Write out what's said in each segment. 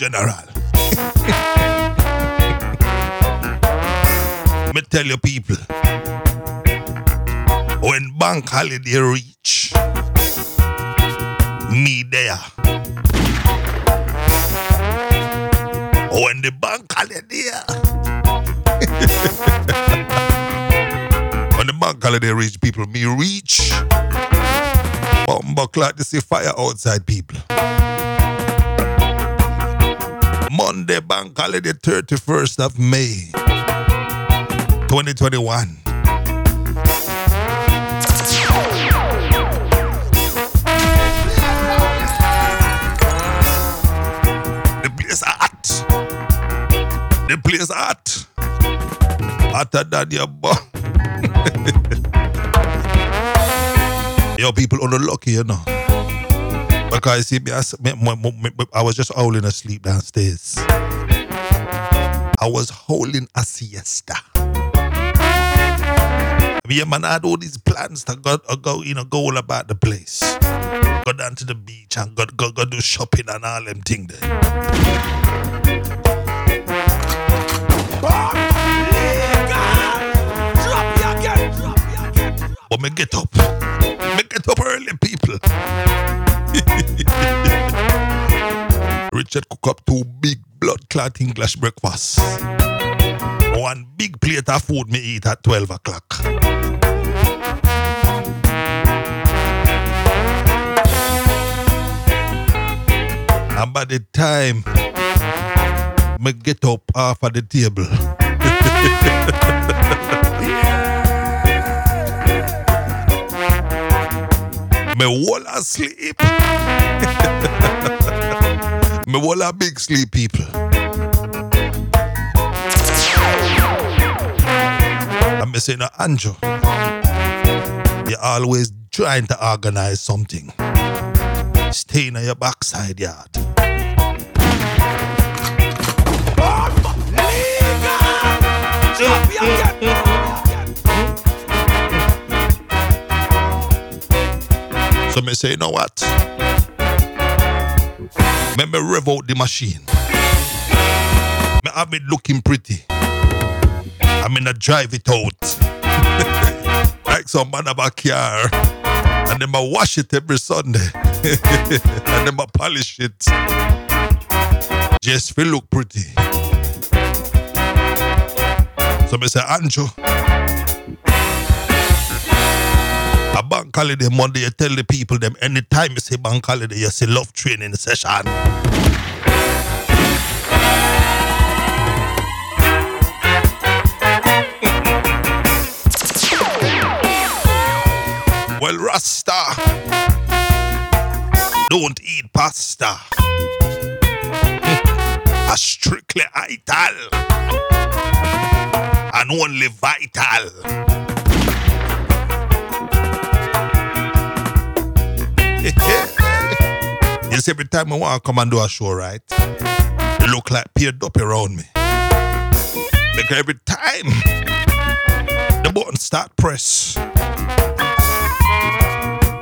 general. me tell you people, when bank holiday reach, me there. When the bank holiday, when the bank holiday reach, people, me reach. Bumble clock to see fire outside people. Monday bank holiday 31st of May 2021. The place hot. The place hot. Hotter than your butt. Yo, people on the lucky, you know. Because see, me, I, me- me- I was just howling asleep downstairs. I was holding a siesta. And man I had all these plans to go, uh, go, you know, go all about the place. Go down to the beach and go, go, go do shopping and all them things there. But me get up. Me get up early, people. Richard cook up two big blood clot English breakfast. One big plate of food me eat at 12 o'clock. And by the time me get up off of the table, me wall asleep. me wall a big sleep, people. I'm missing no, Andrew, you're always trying to organize something. Stay in your backside yard. So me say, you know what? Me me rev out the machine. Me have it looking pretty. I mean, I drive it out. like some man of a car. And then I wash it every Sunday. and then I polish it. Just feel look pretty. So me say, Andrew, a bank holiday Monday, you tell the people them anytime you say bank holiday, you say love training session. Well, Rasta, don't eat pasta. A strictly ital and only vital. yes, every time I want to come and do a show, right? Look like Pierre up around me. Because every time the button start press,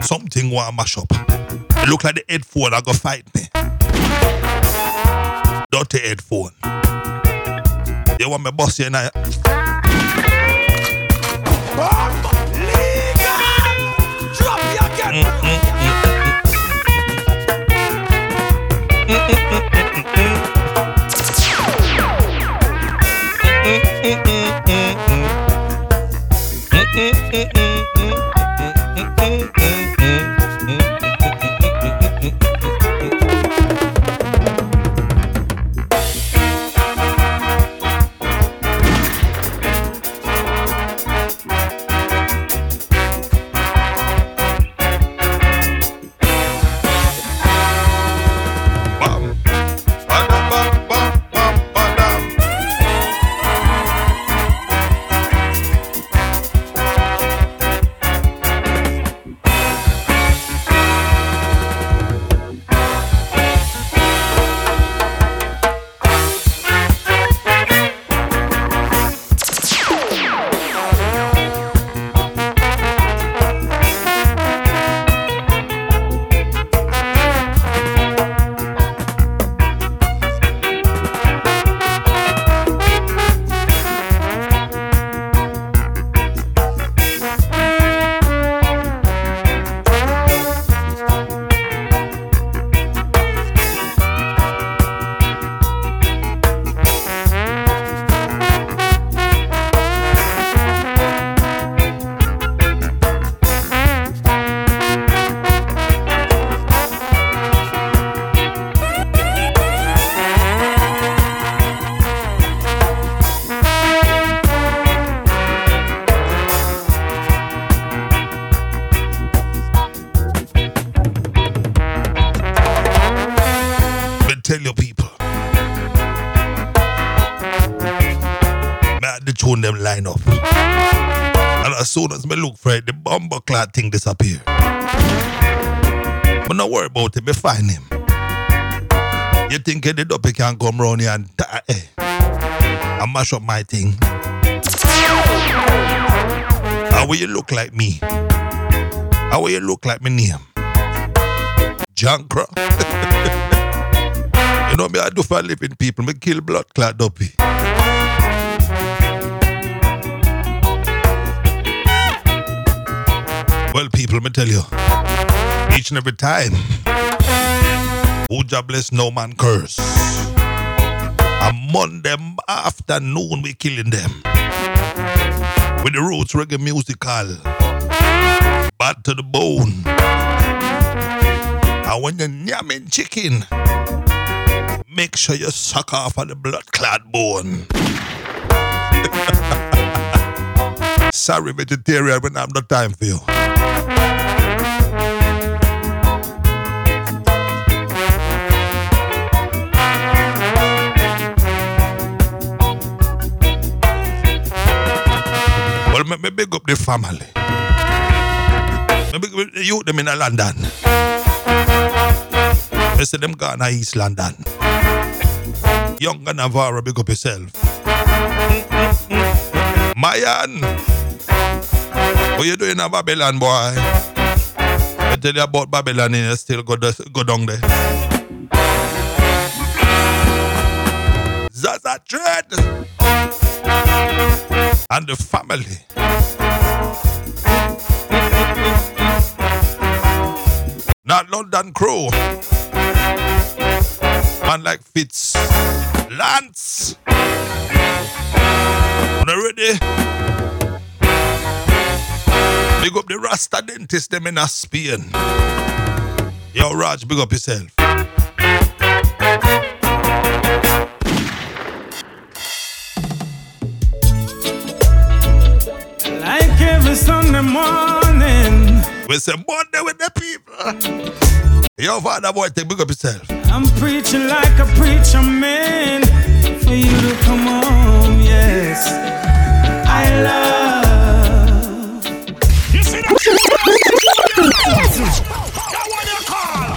something want to mash up. It look like the headphone I go fight me. Dirty headphone. You want me boss you now? Soon as me look for it, the bomber clad thing disappear. But not worry about it, me find him. You think the dopey can come round here and die? Eh? And mash up my thing. How will you look like me? How will you look like me name? Jankra. you know me, I do for living people. Me kill blood clot dopey. Well, people, me tell you, each and every time, who jobless no man curse. A Monday afternoon, we killing them. With the roots reggae musical. Bad to the bone. And when you're yamming chicken, make sure you suck off of the blood clot bone. Sorry, vegetarian, but I have no time for you. Well, me, big up the family. Me the youth them in London. Me say them gone to East London. Young Navarro, big up yourself. Mayan. What you doing in Babylon, boy? I tell you about Babylon, you still go, go down there. Zaza Dread and the family. Not London crew. Man like Fitz. Lance. When ready? Big up the Rasta dentist them in a Spain. Yo, Raj, big up yourself. Every Sunday morning, We say Monday with the people. Yo, father boy, take big up yourself. I'm preaching like a preacher man for you to come home. Yes, I love. You see that? That one you call.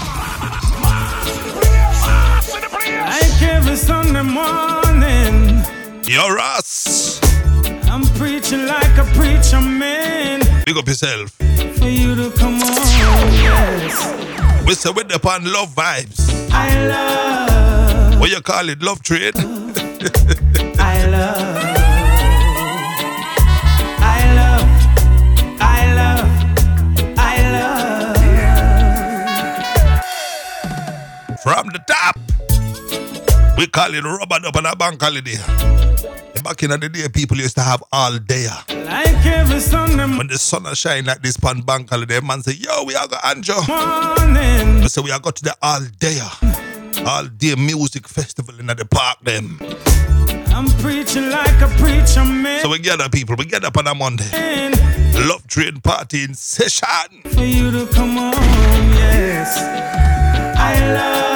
Mass in the place. Like every Sunday morning, Yo, Ross. I'm preaching like a preacher man Big up yourself. for you to come home. Yes, We say with upon love vibes. I love. What you call it? Love trade? I love. I love. I love. I love. From the top. We call it rubber up on a bank holiday. Back in the day, people used to have all day. Like every Sunday When the sun is shining like this pan bank holiday, man say, yo, we are go Anjo. morning, We say we are go to the all day. All day music festival in the park them. I'm preaching like a preacher man So we gather people, we get up on a Monday. Love train party in session. for you to come home. Yes, I love.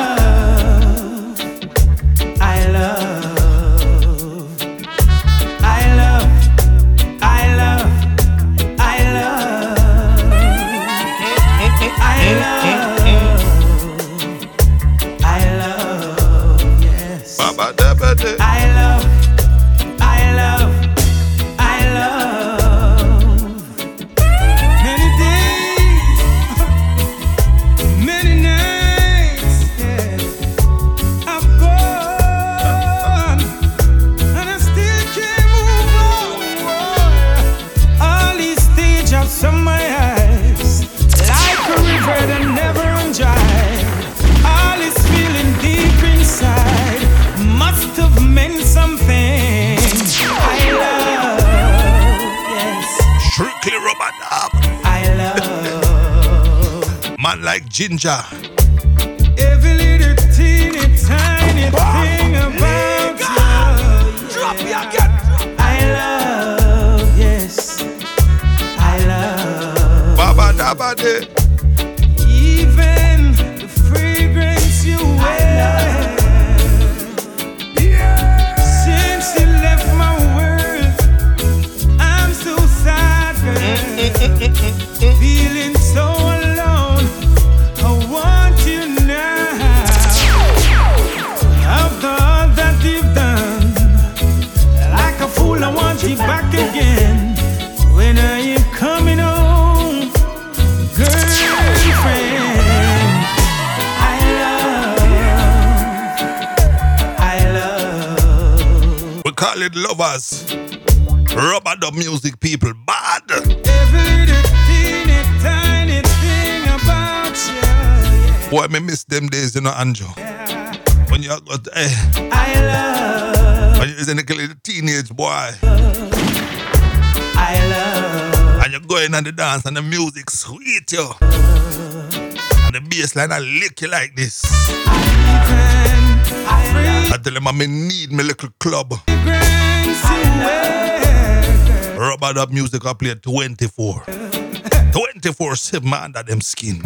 Ginjah. every little teeny tiny thing about you. Drop me again. I love, yes, I love. Baba dabba lovers. Rubber the music people, bad. Yeah. Boy, me miss them days, you know, Anjo. When you got, eh, I love, when you was in a little teenage boy, I love, and you go in and the dance and the music sweet you. And the bass line I lick you like this. even free I tell them I may need my little club. wear. Rubber dub music I play 24. 24 7 under them skin.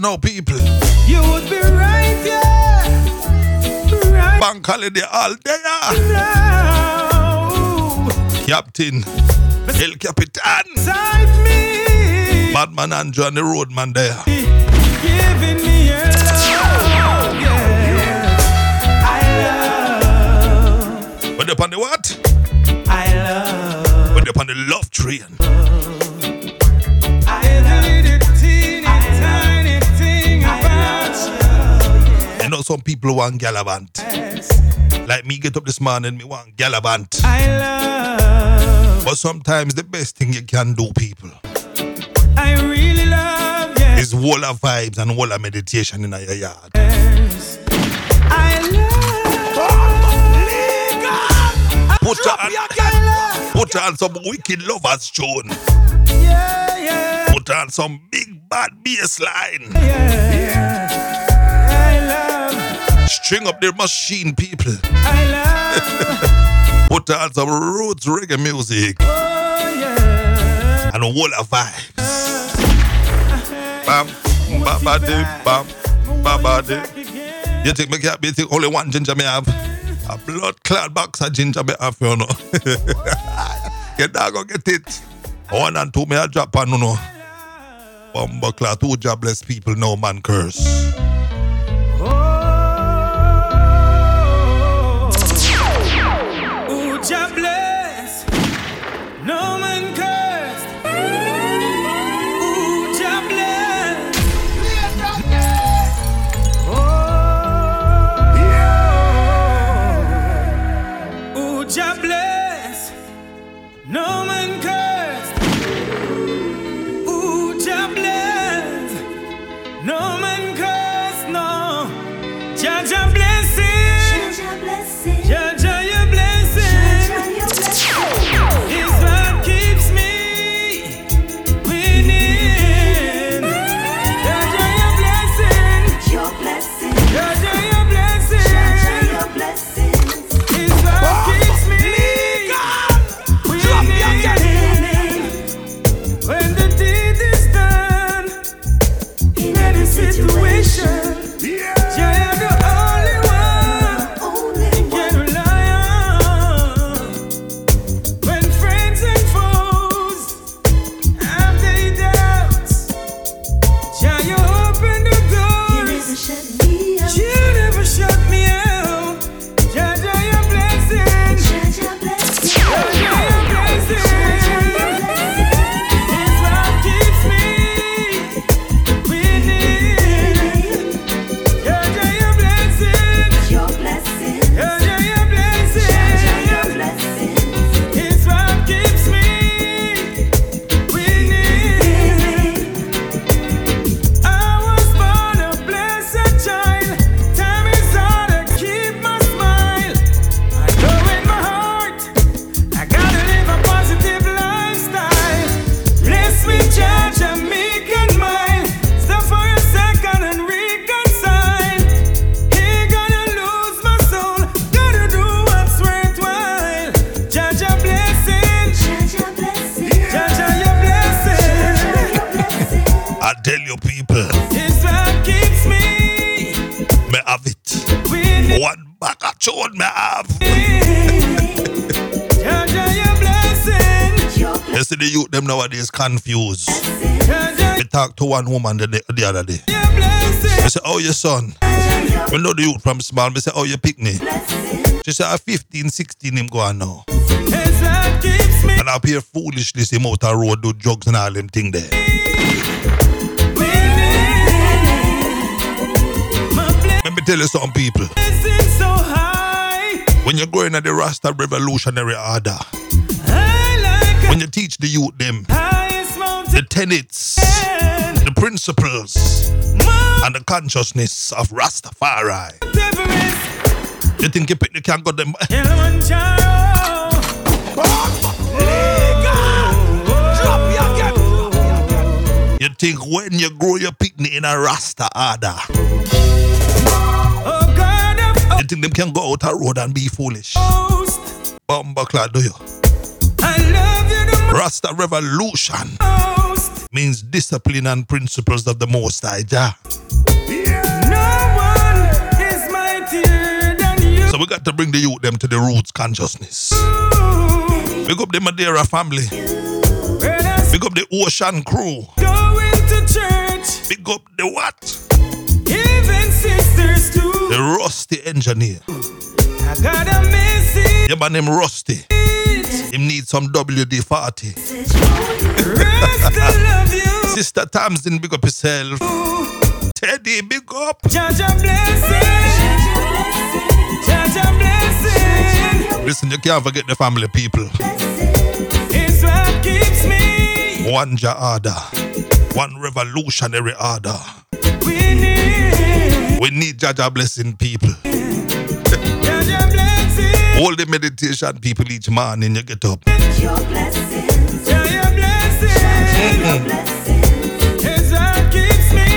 Now, people. you would be right there, right Bank holiday all day. ah. now, Captain, El Capitan, Madman Andrew and the Roadman there. giving me your love. Yeah. I love, When they on the what? I love. When they on the love train. Some people want gallivant. Like me get up this morning, me want gallivant. I love, But sometimes the best thing you can do, people, I really love yes. is wall of vibes and wall of meditation in your yard. I love, Put Drop on, me again. I put on some wicked lovers tune. yeah, yeah, Put on some big bad bass line. yeah. Love, String up the machine, people. I love, Put on some roots reggae music oh yeah. and wall of vibes. Bam, ba ba de, bam, ba ba de. You think me can't be think only one Ginjah me have? A blood clot box of Ginjah me have, you know. you dog go get it. One and two me a drop on, you know. Bumbo clot, two jobless people, no man curse. Sure. Nowadays confused. Jaja, talked to one woman the, the other day. your. I say, oh, your son. We know the youth from small. Me said, oh, you pick me. She say, at 15, 16, him go on now. And up here foolishness, him out the road, do drugs and all them thing there. Let me tell you some people. When you're growing at the Rasta revolutionary order, I when you teach the youth them the tenets, the principles, and the consciousness of Rastafari, you think you pick the can go them. You think when you grow your picnic in a Rasta order, you think them can go out a road and be foolish? Bumbleclad, do you? Rasta revolution means discipline and principles of the Most High Jah. No one is mightier than you. So we got to bring the youth them to the roots consciousness. Big up the Madeira family. Big up the Ocean crew. go into church, Big up the what? even sisters too. The Rusty engineer. I got a message. Yeah, man, name Rusty. Him need some WD-40. Rest I love you. Sister Tamsin, big up yourself. Teddy, big up. Jaja blessing. Jaja blessing. Listen, you can't forget the family people. It's what keeps me One Jah order. One revolutionary order. winning. We need Jaja blessing people. Jaja blessing. All the meditation people each morning you get up. Your blessings, Jaja blessing. your blessings, It's what keeps me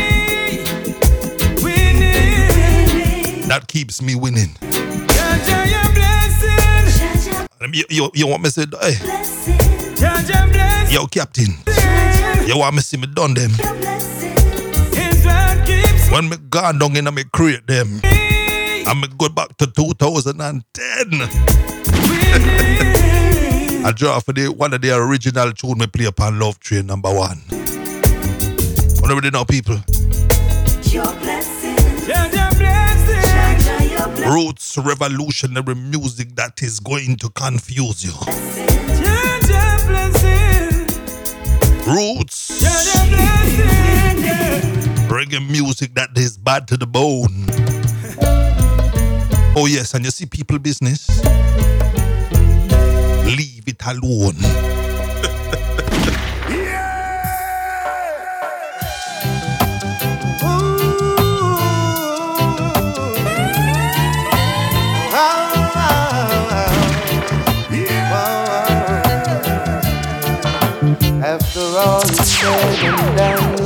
winning. That keeps me winning. Jaja your blessing. You, you, you want me to say, hey, blessings, yo, Captain, you want me to see me done them? your blessings, It's what keeps When me gone down in and me create them, me and me go back to 2010. winning. I draw for the one of the original tune me play upon Love Train number one. What already know people? your blessing. Jaja, your blessings, Roots revolutionary music that is going to confuse you. Roots Jaja blessing. Yeah. reggae music that is bad to the bone. Oh yes, and you see people business. Leave it alone. After all is said and done,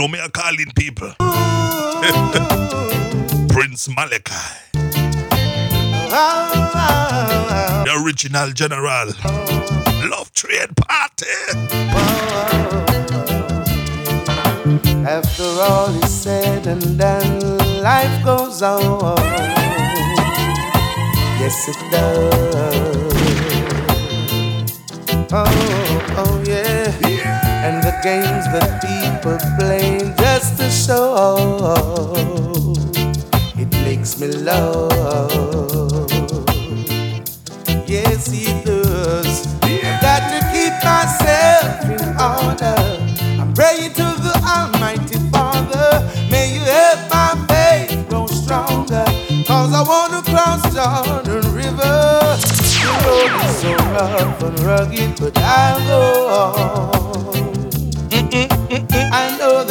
know me, calling people. Prince Malachi, the original general. Love trade party. After all is said and done, life goes on. Yes, it does. Oh, oh yeah. And the games that people play just to show it makes me love. Yes, it does. I've got to keep myself in order. I'm praying to the Almighty Father. May you help my faith grow stronger. Cause I want to cross Jordan River. The road is so rough and rugged, but I'll go on.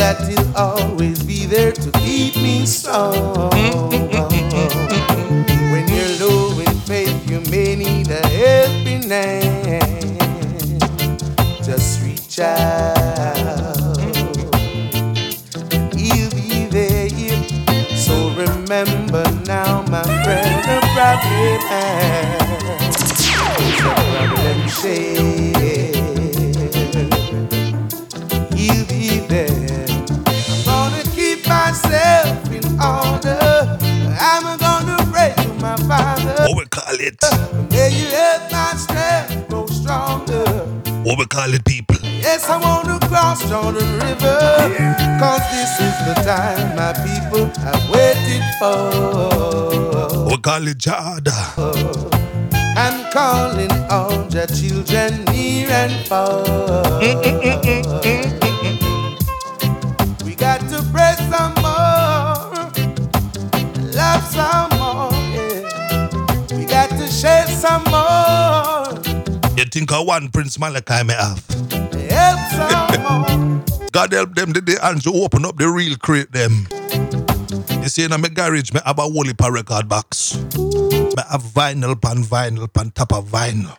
That He'll always be there to keep me strong. When you're low in faith, you may need a helping hand. Just reach out, He'll be there. So remember now my friend a problem a problem. My Father. What we call it? May you help my strength grow stronger. What we call it, people? Yes, I want to cross Jordan River. Cause this is the time my people have waited for. What we call it, Jada? I'm calling all your children near and far. we got to pray some more, love some think of one Prince Malachi may have? help some more. God help them the day Andrew open up the real crate them. You see, in my garage, me have a whole heap of record box. Me have vinyl pan vinyl pan top of vinyl.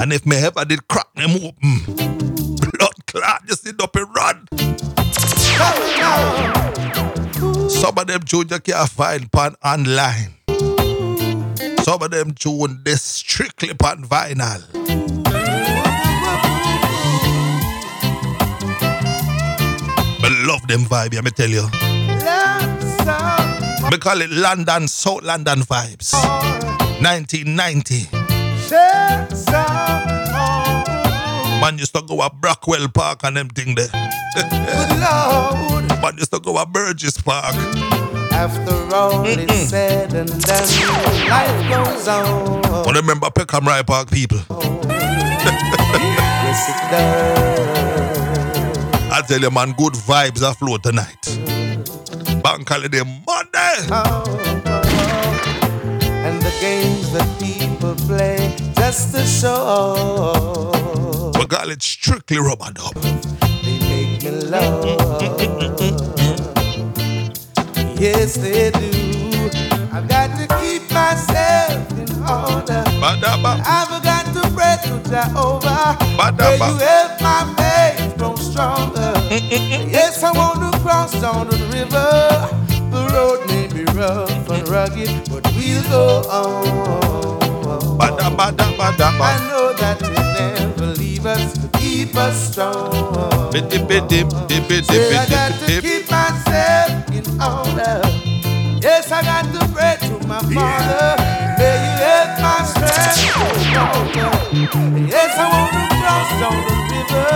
And if me ever did crack them open, blood clot just end up in run. Some of them you can't find pan online. Some of them tune this strictly pan vinyl. Me love them vibe, yeah, me tell you. Me call it London, South London vibes. 1990. share. Man used to go to Brockwell Park and them thing there. Man used to go to Burgess Park. After all is said and done, life goes on. I remember Peckham Rye Park people. Yes, it does. I tell you, man, good vibes are flow tonight. Bank holiday Monday. Oh, oh, oh. And the games that people play just to show We call it strictly rubber dub. they make me love. Yes, they do. I've got to keep myself in order. Badaba. I've got to pray to Jehovah. Badaba. May you help my faith grow stronger. yes, I want to cross Jordan River. The road may be rough and rugged, but we'll go on. Bada, bada, bada, I know that you never leave us keep us strong. Say I got to keep myself in order. Yes, I got to pray to my Father. May you help my strength. Yes, I want to cross Jordan River.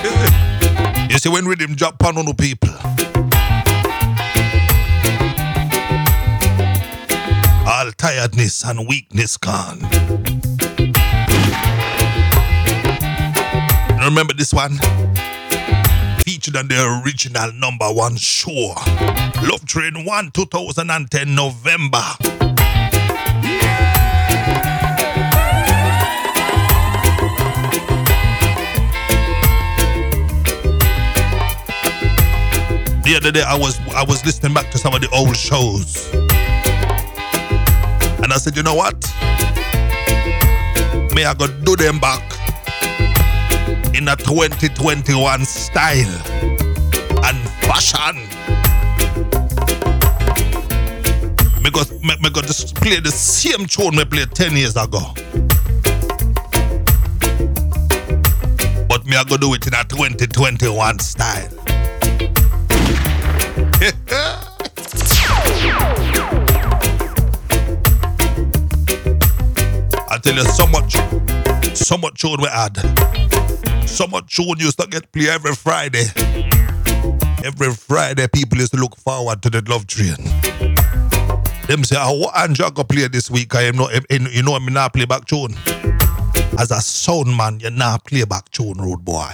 You see, when rhythm drop on the people, all tiredness and weakness gone. Remember this one? Featured on the original number one show. Love Train 1 2010 November. The other day I was I was listening back to some of the old shows. And I said, you know what? May I go do them back in a 2021 style and fashion. Because me, me go play the same tune me played 10 years ago. But me I go do it in a 2021 style. tell you so much, so much tune we had. So much tune used to get play every Friday. Every Friday, people used to look forward to the love train. Them say, oh, what Andrew go play this week? I am not, eh, eh, you know, me not play back tune. As a sound man, you not play back tune, road boy.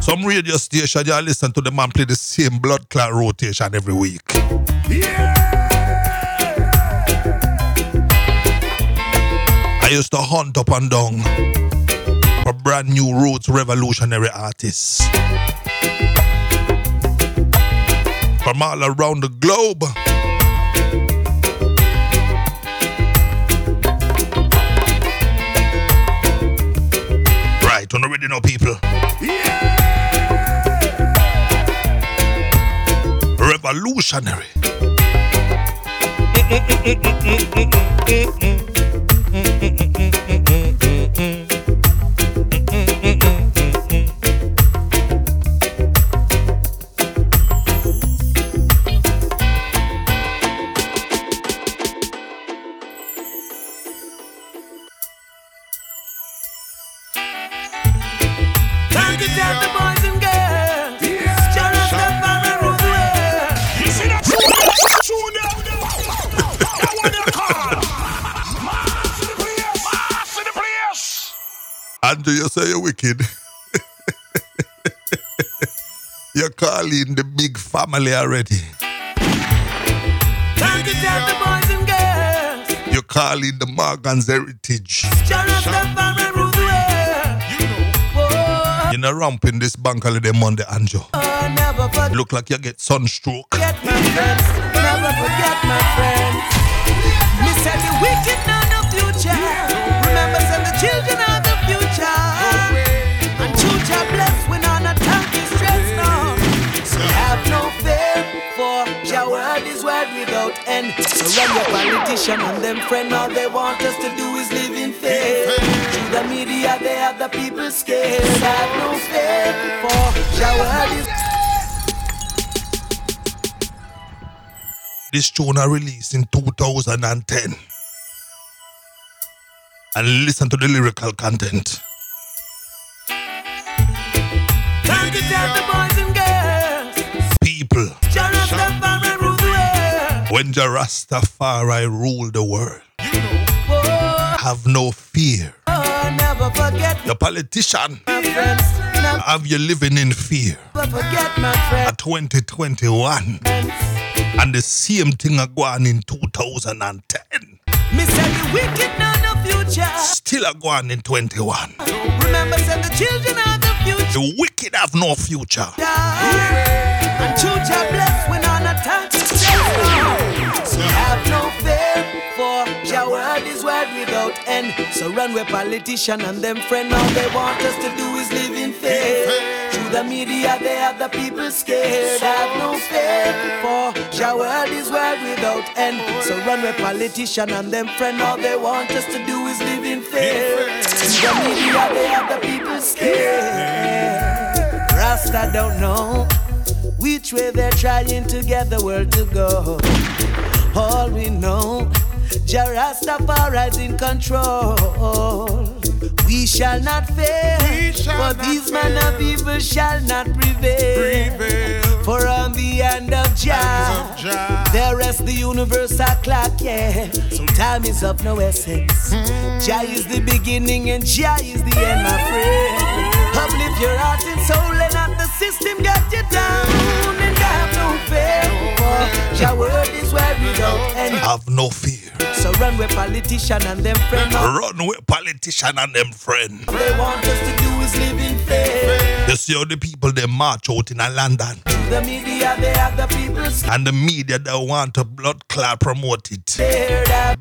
Some radio station, you listen to the man play the same blood clot rotation every week. I used to hunt up and down for brand new roots revolutionary artists. From all around the globe. Right, on the people. Yeah! Revolutionary. Mm-mm-mm-mm-mm-mm-mm-mm. mm, mm, mm. Andrew, you say you're wicked. you're calling the big family already. Time to tell the boys and girls. You're calling the Morgan's heritage. Jah Rastafari rule the. You know. Whoa, You're not ramping this bank holiday Monday, Andrew. oh, Look like you get sunstroke. my friends. Never forget my friends. Me said the wicked future blessed when on a time is stressed now. So have no fear, for your word is word without end. So run your politician and them friend, all they want us to do is live in fear. Through the media, they have the people scared. Have no fear, for your word is This tune I released in 2010. And listen to the lyrical content. When Jah Rastafari rule the world, Whoa, oh, have no fear. oh, never forget The politician. Have you living in fear. At 2021, and the same thing are going in 2010. Me say the wicked know no future. Still are going in 21. Remember, say the children are the future. The wicked have no future. And future blessed when without end. So run with politician and them friend. All they want us to do is live in fear. Through the media, they have the people scared. Have no fear, for your word is word without end. So run with politician and them friend. All they want us to do is live in fear. Through the media, they have the people scared. Rasta don't know which way they're trying to get the world to go. All we know, Jah Rastafari's in control. We shall not fail, shall for not these men of fail. evil shall not prevail. Prevail. For on the end of Jah, there rests the universal clock, yeah. So time is of no essence. Mm-hmm. Jah is the beginning and Jah is the end, my friend. Uplift your heart and soul and not the system got you down. Have no fear, for Jah word is word end. Have no fear. So run with politician and them friend. Run with politician and them friend. All they want us to do is live in fear. You see how the people they march out in a London. The media, they have the people And the media they want to blood clot promote it.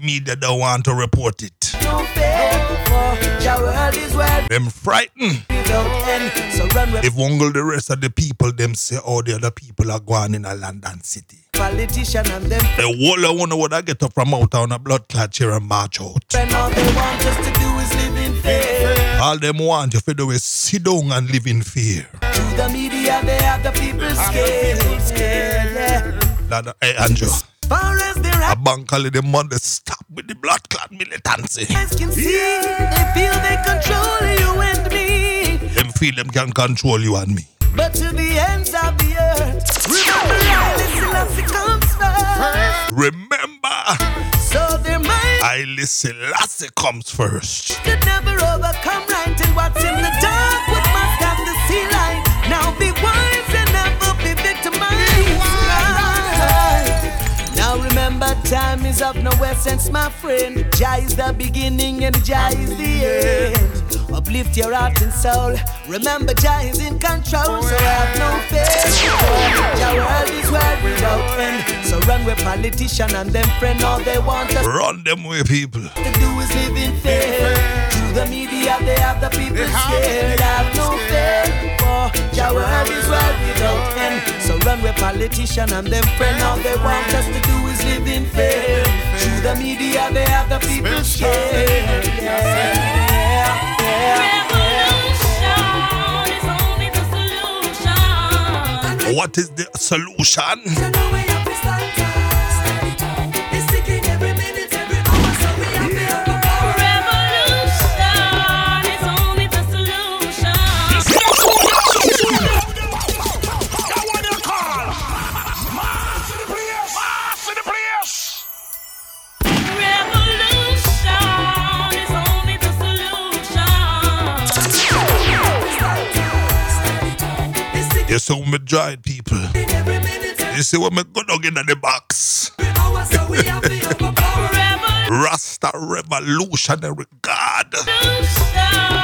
Media they want to report it. no fear, for Jah word is word Them frightened. If one the rest of the people them say oh the other people are going in a London city. politician and them The whole of one would I get up from out on a blood clot here and march out. friend. All they want us to do is live in fear. All them want you to do is sit down and live in fear. To the media, they have the people scared. scared yeah. That, hey Andrew, Far as their a bank holiday Monday stop with the blood clot militancy. eyes can see, they feel they control you and me. Them feel them can control you and me. But to the ends of the earth, remember Haile Selassie comes first. Remember, So their minds Haile Selassie comes first. could never overcome is of no essence, my friend. Jah is the beginning and Jah is the end. Uplift your heart and soul. Remember, Jah is in control, so oh, have no fear. Jah world is where without end. So run with politician and them friend. All they want us Run them way, people. to do is live in fear. Through the media, they have the people scared. Have no. For your world is world without end. So run with politician and them friend. All they want us to do is live in fear. Through the media, they have the people scared. Yeah, yeah, yeah. Revolution is only the solution. What is the solution? So me dried people. You see what me go dog in the box. Rasta revolutionary God.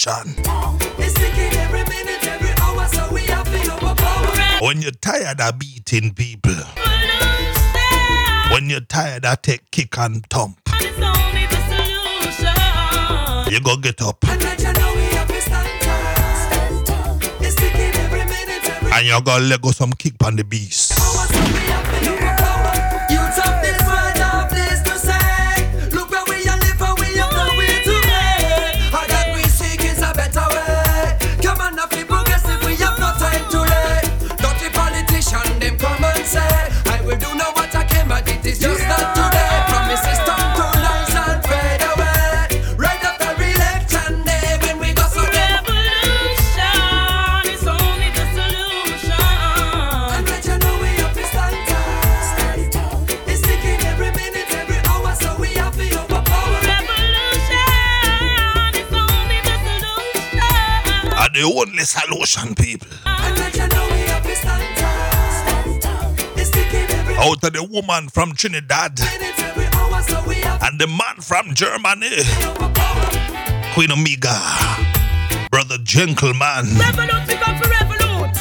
solution. When you're tired of beating people, when you're tired of take kick and thump, you go get up. And you go let go some kick on the beast. The only solution, people. And let you know we have to stand tall. It's ticking every Out of the woman from Trinidad minute, every hour, so we have and the man from Germany. Queen Omega, Brother Gentleman. Revolute, we come to revolute.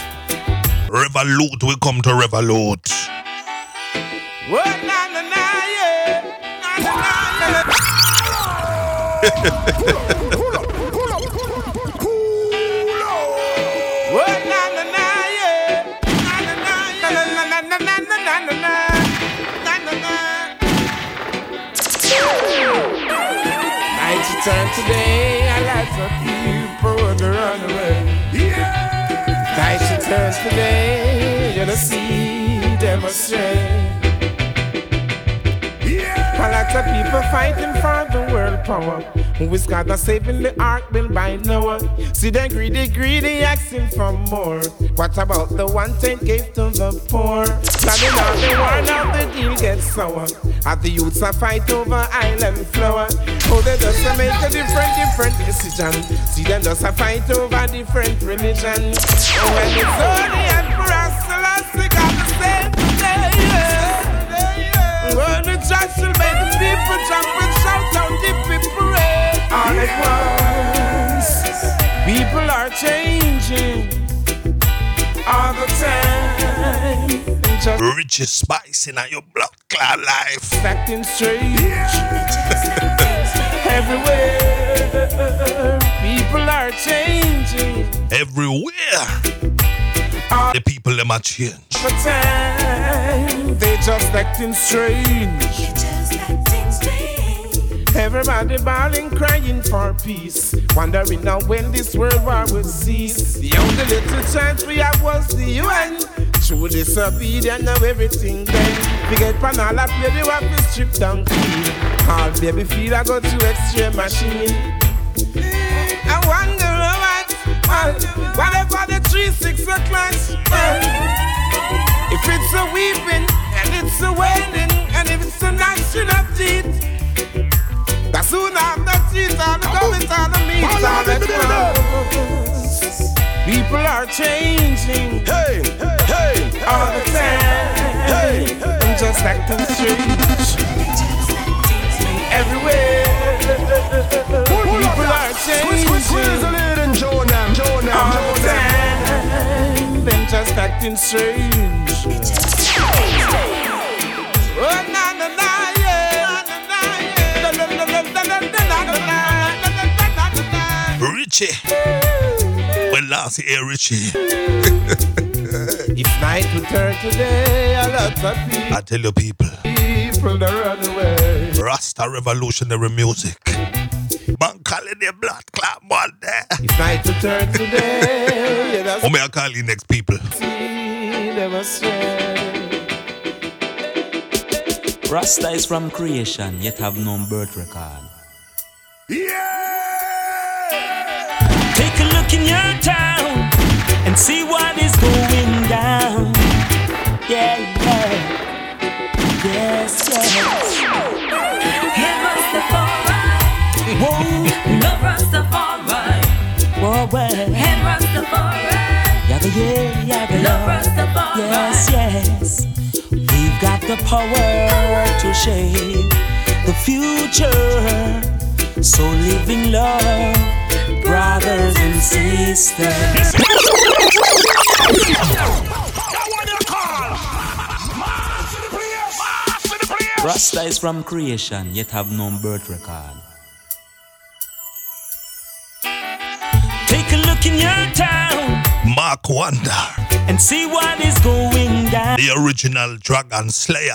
Revolute, we come to revolute. Na, na, na, yeah. Na, na, na, na, And today I got some people to run away. Yeah! should returns today, you're gonna see them astray. A lot of people fighting for the world power. Who is God that saving the ark built by Noah? See them greedy, greedy, asking for more. What about the one ten gave to the poor? Standing out the war, now the deal gets sour. As the youths a fight over island flower. Oh, they just a make a different, different decision. See them just a fight over different religion. Oh, when it's all When the people jump and shout out the people. All at once, people are changing all the time. Just Richie Spice in your blood clot life. acting strange everywhere. People are changing Everywhere, the people them a change. the time. They just acting strange. Everybody bawling, crying for peace. Wondering now when this world war will cease. The only little chance we have was the UN. Through disobedience, now everything then. We get panala play, they want to strip down clean. All baby feel I go to extreme machine. I wonder what, what, whatever the three six o'clock. uh, If it's a weeping and it's a wedding and if it's a gnashing of teeth. That soon I'm not teeth and the government and the meat and the clothes. People are changing Hey, hey, all the time. Hey, hey. I'm just acting strange everywhere. People are Squeeze, squeeze, squeeze the changing lid in Jonah, Jonah, all time just acting strange Oh, na na na, yeah Richie Well, last year, Richie If night today, a lot of people. I tell you, people. People that run away. Rasta revolutionary music. Man calling the blood clot man there. If night will turn today, you just How may I call you next people? see them astray. Rasta is from creation, yet have no birth record. Yeah! Take a look in your town and see what is going down. Yeah, yeah. Yes, yes. Whoa, well. Head Rastafari, Yaga, yeah, yaga, love yeah. Rastafari. Yes, yes. We've got the power to shape the future. So live in love, brothers and sisters. That one you call. Mass in the place. Mass in the place. Rasta is from creation, yet have no birth record. Look in your town Mark Wonder, and see what is going down. the original Dragon Slayer.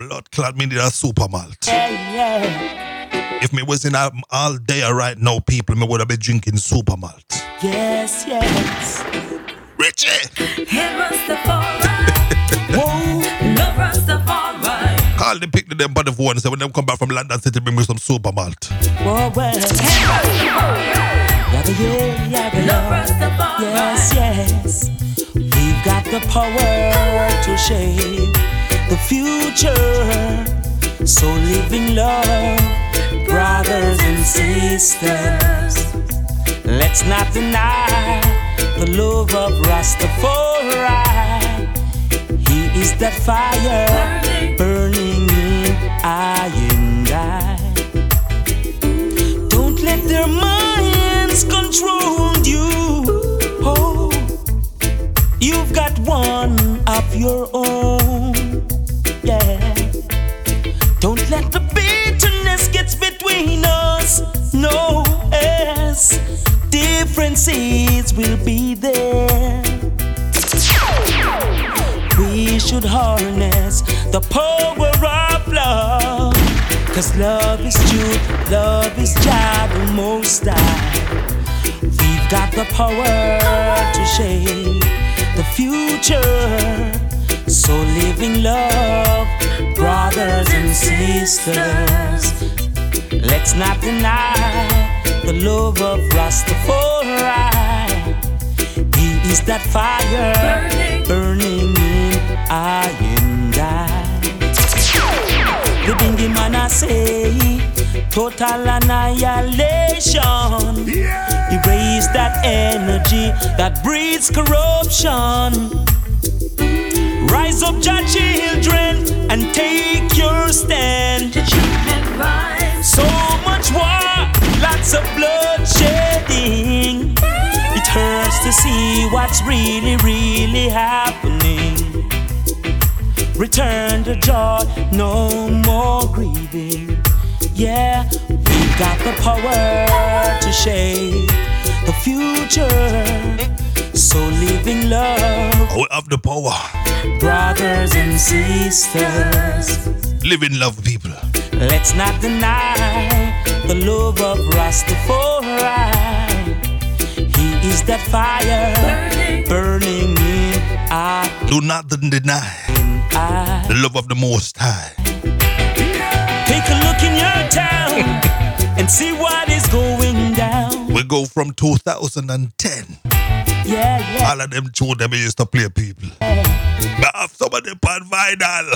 Blood clot me need a super malt. Yeah, yeah. If me was in a, all day right now, people, me would have been drinking super malt. Yes, yes. Richie, Head Rastafari, Whoa, love Rastafari. call the pick them by the phone and say when them come back from London City, bring me some super malt. whoa, well. Yeah, yeah. Rastafari. Yes, yes. We've got the power to shape the future. So live in love, brothers and sisters. Let's not deny the love of Rastafari. He is that fire burning in I and I. Don't let their minds control you. Oh, you've got one of your own. Yeah. Don't let the bitterness get between us. No, yes. Differences will be there. We should harness the power of love. Cause love is truth, love is Jah the most high. We've got the power to shape the future. So live in love, brothers and sisters. Let's not deny the love of Rastafari. He is that fire Burning. burning say, total annihilation. Erase that energy that breeds corruption. Rise up, your children, and take your stand. The children rise. So much war, lots of blood shedding. It hurts to see what's really, really happening. Return to joy, no more grieving. Yeah, we've got the power to shape the future. So living love, oh, We have the power. brothers and sisters. Live in love, people. Let's not deny the love of Rastafari. He is that fire burning in our Do not deny eye. the love of the Most High. Take a look in your town and see what is going down. We go from 2010. Yeah, yeah. All of them children used to play people. But have some of on vinyl.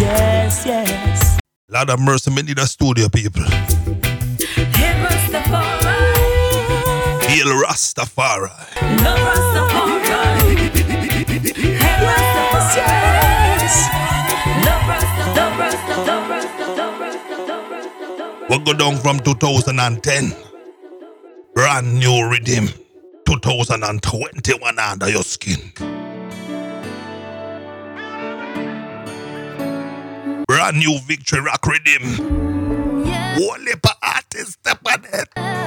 Yes, yes. Lord of mercy, me need a studio, people. Hey, Rastafari, Hail Rastafari. love Rastafari. Hey, Rastafari, We go down from 2010. Brand new rhythm. 2021 under your skin. Brand new victory rock rhythm. Yeah. Heap of step on it.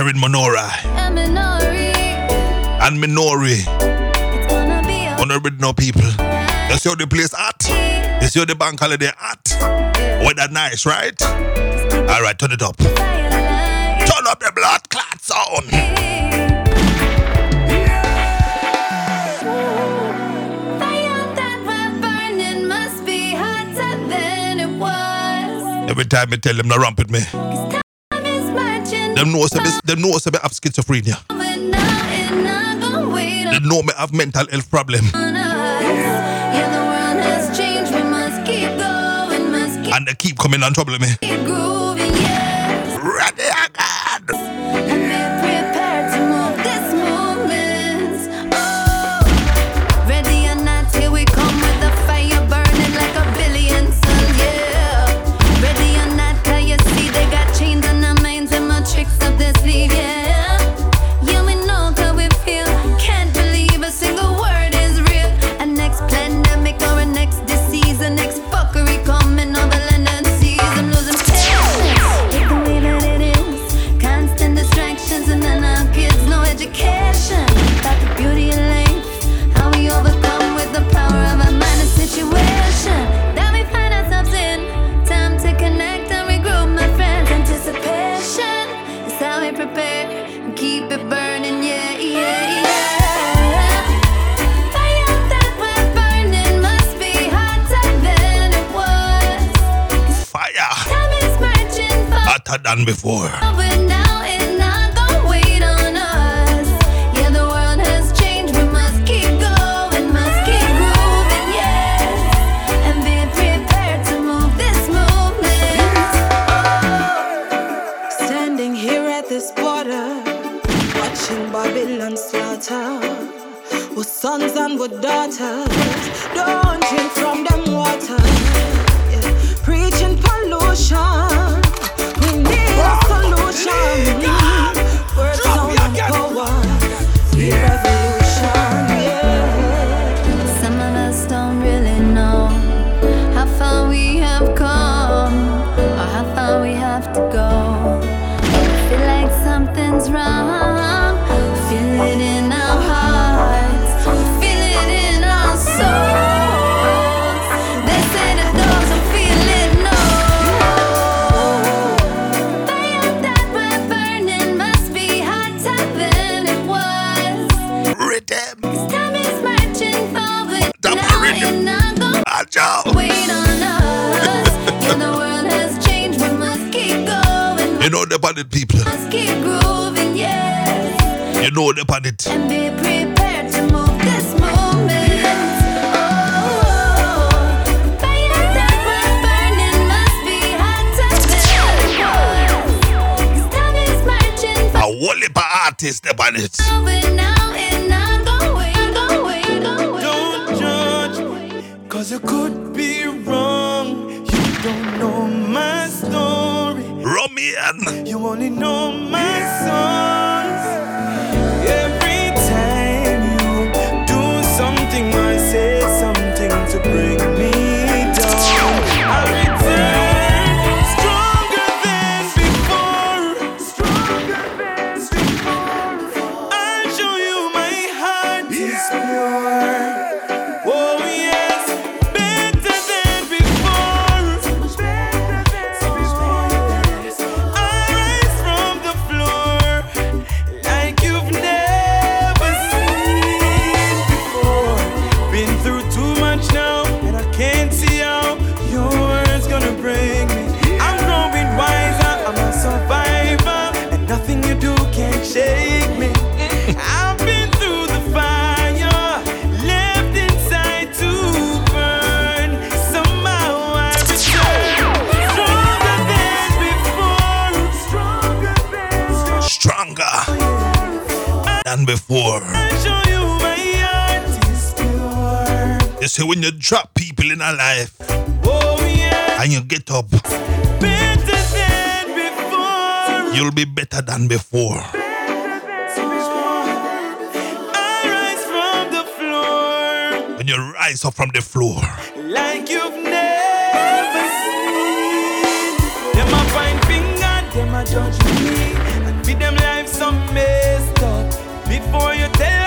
Featuring Eminori. and Minori. It's gonna be a Honorable no people. You see how the place at? You see how the bank holiday at? Weather nice, right? Alright, turn it up. Turn up the blood clot sound. Fire that was burning must be hotter than it was. Every time I tell them to ramp with me, Time is marching them know say me, them know say me have schizophrenia. forward now and not gonna wait They know me have mental health problem. on us. Yeah, the world has changed. We must keep going, must keep, And they keep coming and troubling me. Than before. Than before. I rise from the floor When you rise up from the floor, like you've never seen. Them a find finger, them a judge me, and feed them life some messed up. Before you tell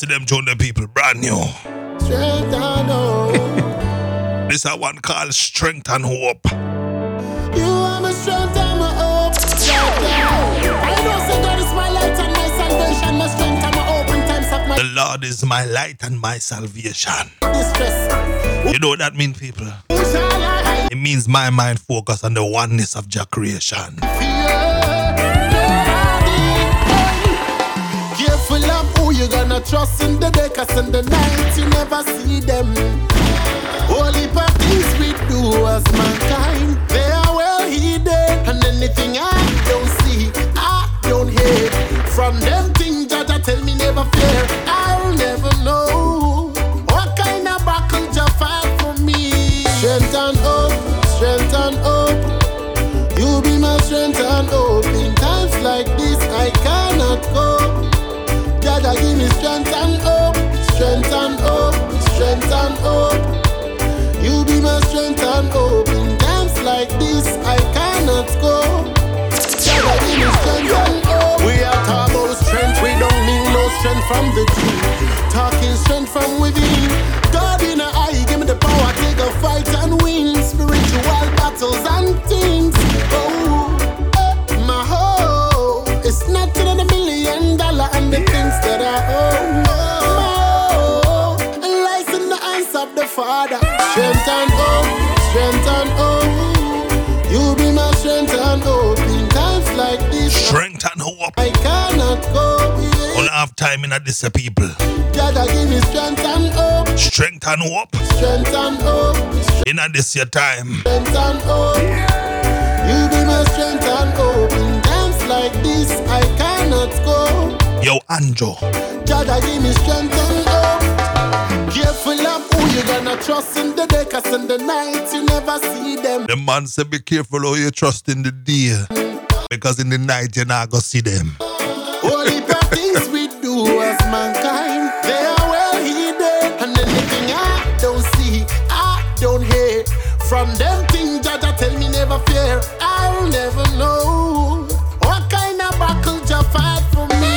see them join the people brand new. strength and hope. This is one called Strength and Hope. You are my strength and my hope. Yeah, yeah. I know say that is my light and my salvation, my strength and my hope in times of my The Lord is my light and my salvation. distress. You know what that means, people? Who shall I It means my mind focus on the oneness of Jah creation. Careful trust in the day, cause in the night you never see them. Of things we do as mankind, they are well hidden. And anything I don't see, I don't hate. From them strength and hope, strength and hope, strength and hope. You be my strength and hope. In times like this, I cannot hope. We are talking about strength, we don't need no strength from the tree. Talking strength from within. God in a eye, give me the power, take a fight and win. Spiritual battles and things. Like this. Strength and hope. I cannot go. Yeah. Don't have time in this, uh, people. Jaja, give me strength and hope, Strength and hope strength and hope, in this your time. strength and hope. You be my strength and hope in times like this. I cannot go. Yo, Anjo. Jada give me strength and hope. Careful of who you gonna trust in the day, cause in the night you never see them. The man said, be careful how you trust in the day. Because in the night you're not gonna see them. Only things we do as mankind, they are well hidden. And anything I don't see, I don't hear. From them things Jaja tell me never fear, I'll never know. What kind of battle you fight for me?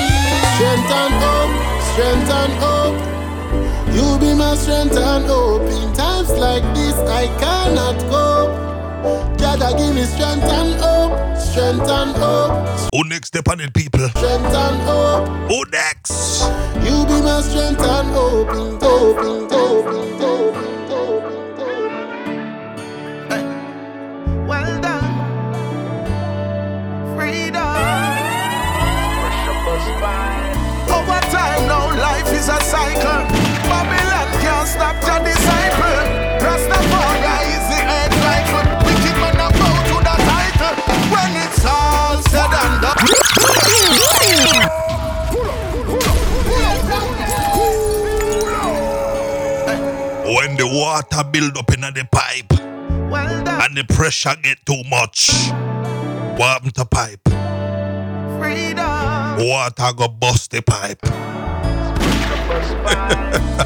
Strength and hope, strength and hope. You be my strength and hope. In times like this, I cannot cope. Jaja give me strength and hope, strength and hope, Who next step on it, people? strength and hope. Who next? You be my strength and hope, in hope, in hope, in hope, in hope, in hope. Well done, freedom. Over time now, life is a cycle. Babylon can't stop your disciple. When the water build up in the pipe Well done, and the pressure get too much, what happen to pipe? freedom. Water go bust the pipe.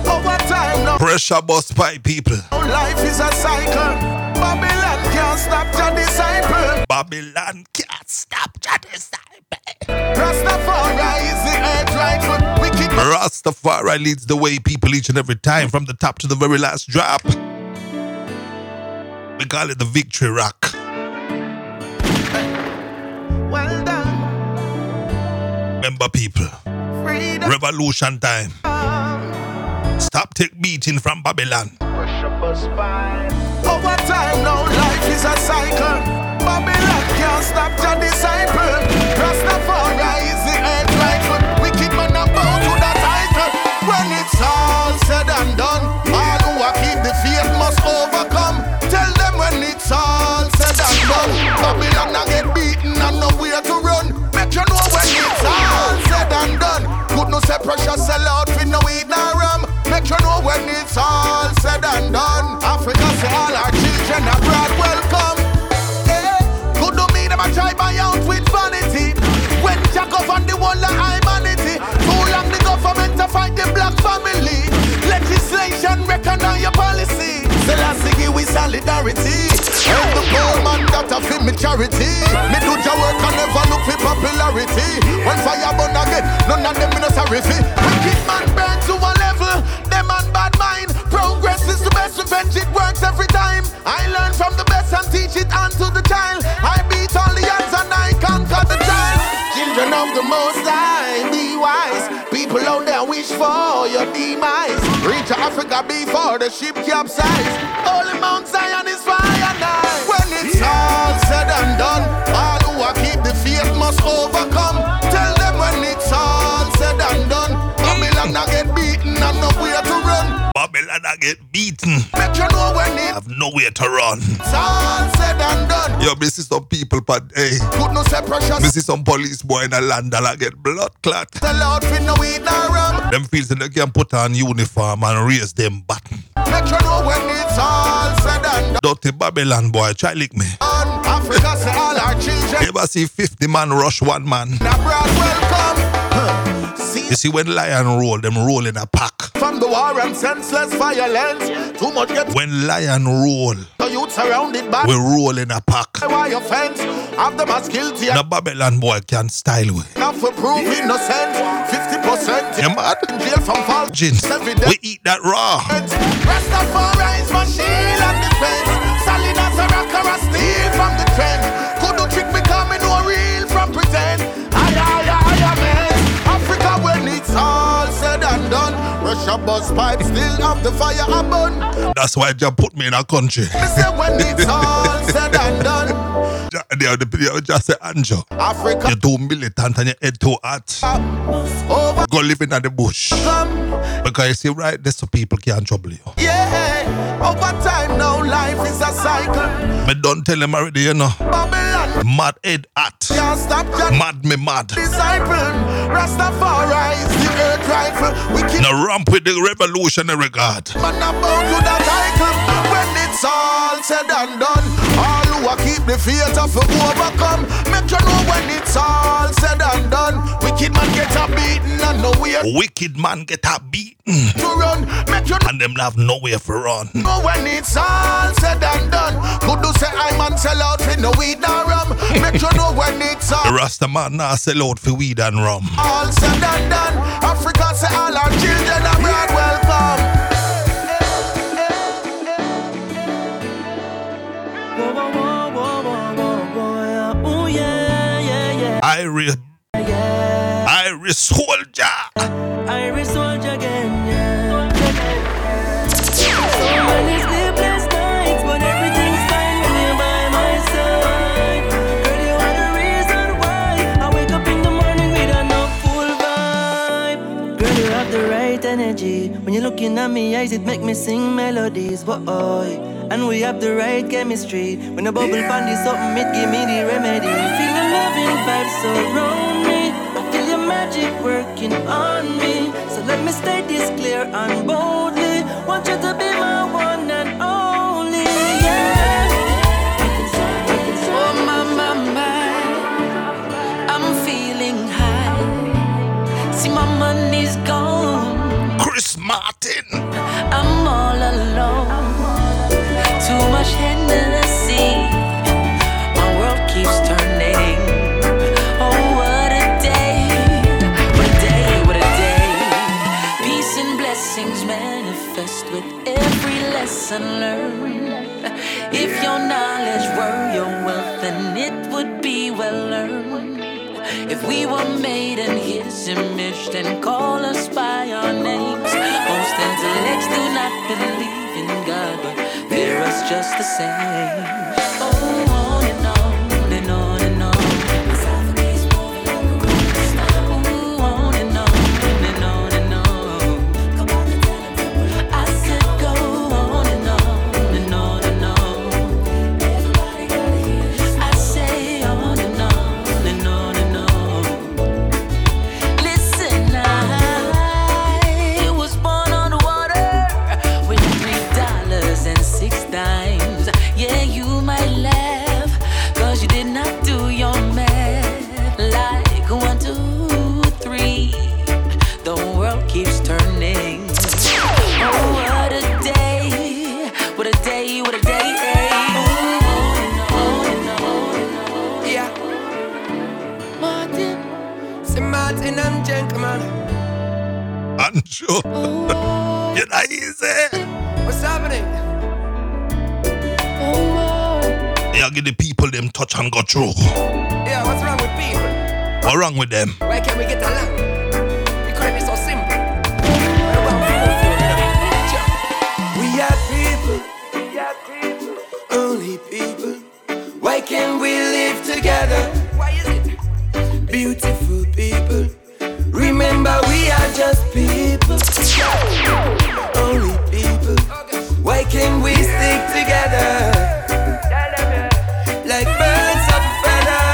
Over time. Pressure bust pipe, people. Life is a cycle. Babylon can't stop your disciple. Babylon can't stop your disciple. Rastafari is the head rightful. Wicked man Rastafari leads the way, people, each and every time, from the top to the very last drop. We call it the victory rock. well done. Remember, people, Freedom. revolution time. Stop take beating from Babylon. Over time now, life is a cycle. Babylon can't stop your. Rastafari is the to the title. When it's all said and done, all who keep the faith must overcome. Tell them when it's all said and done, Babylon a get beaten and nowhere to run. Make you know when it's all said and done. Could no say pressure no weed nor rum. Make you know when it's all popularity. When fire burn again, none of them me no sorry fi. Wicked man burn to a level. Them man bad mind. Progress is the best revenge. It works every time. I learn from the best and teach it on to the child. I beat all the odds and I conquer the child. Children of the Most High, be wise. People out there wish for your demise. Reach Africa before the ship capsize. Holy Mount Zion I get beaten. Make you know when Have nowhere to run. it's all said and done. Yo, me see some people, but hey, Could no say precious. me see some police boy in a land that I get blood clot. Sell out for no weed nor rum. Them feels that they can put on uniform and raise them button. Make you know when it's all said and Dirty Babylon boy, try lick me. done. Africa say all our children You ever see 50 man rush one man? abroad welcome. You see when lion roll, them roll in a pack. from the war and senseless violence. Too much get When lion roll, the youth surrounded by we roll in a pack. why offense. Have them as guilty The Babylon boy can style we. enough for innocent. Fifty percent You mad? in jail from false Gins, we eat that raw. Rastafari is my shield and defense. Solid as a rock or a steel from the trend. Could you trick me done. Russia bus pipe still have the fire a burn. That's why Jah put me in a country. Say when it's all said and done. They are the they just say Anjo. Africa You're too militant and your head too hot. over Go live in the bush. come. Because you see right there's so people can't trouble you. Yeah, over time now life is a cycle. Me don't tell them already, you know. Babylon Mad Ed at. Can't stop your Mad me mad. disciple. Rastafari is the earth rifle. We keep Now ramp with the revolutionary man about to the title. It's all said and done, all who are keep the of overcome. Make you know when it's all said and done. Wicked man get a beaten and nowhere Wicked man get a beaten to run. Make you and them have nowhere for run. know when it's all said and done. Could do say I man sell out for no weed nor rum. Make you know when it's all. The Rasta man now sell out for weed and rum. all said and done. Africa say all our children welcome. Yeah. Irish soldier. Irish soldier again, when you up in the morning with a no full vibe. Girl, you have the right energy. When you're looking at me eyes, it make me sing melodies, boy. And we have the right chemistry. When the bubble band is something, it give me the remedy. Feel the loving vibes surround me. I feel your magic working on me. So let me state this clear and boldly. Want you to be my one and only. Yeah. Oh my, my, my, I'm feeling high. See my money's gone. Lesson learned. If your knowledge were your wealth, then it would be well earned. If we were made in his image, then call us by our names. Most intellects do not believe in God, but fear us just the same. Anjo. you know easy. What's happening? Oh, yeah, give the people them touch and go through. Yeah, what's wrong with people? What wrong with them? Why can't we get along? Just people. Only people. Why can't we stick together? Like birds of a feather.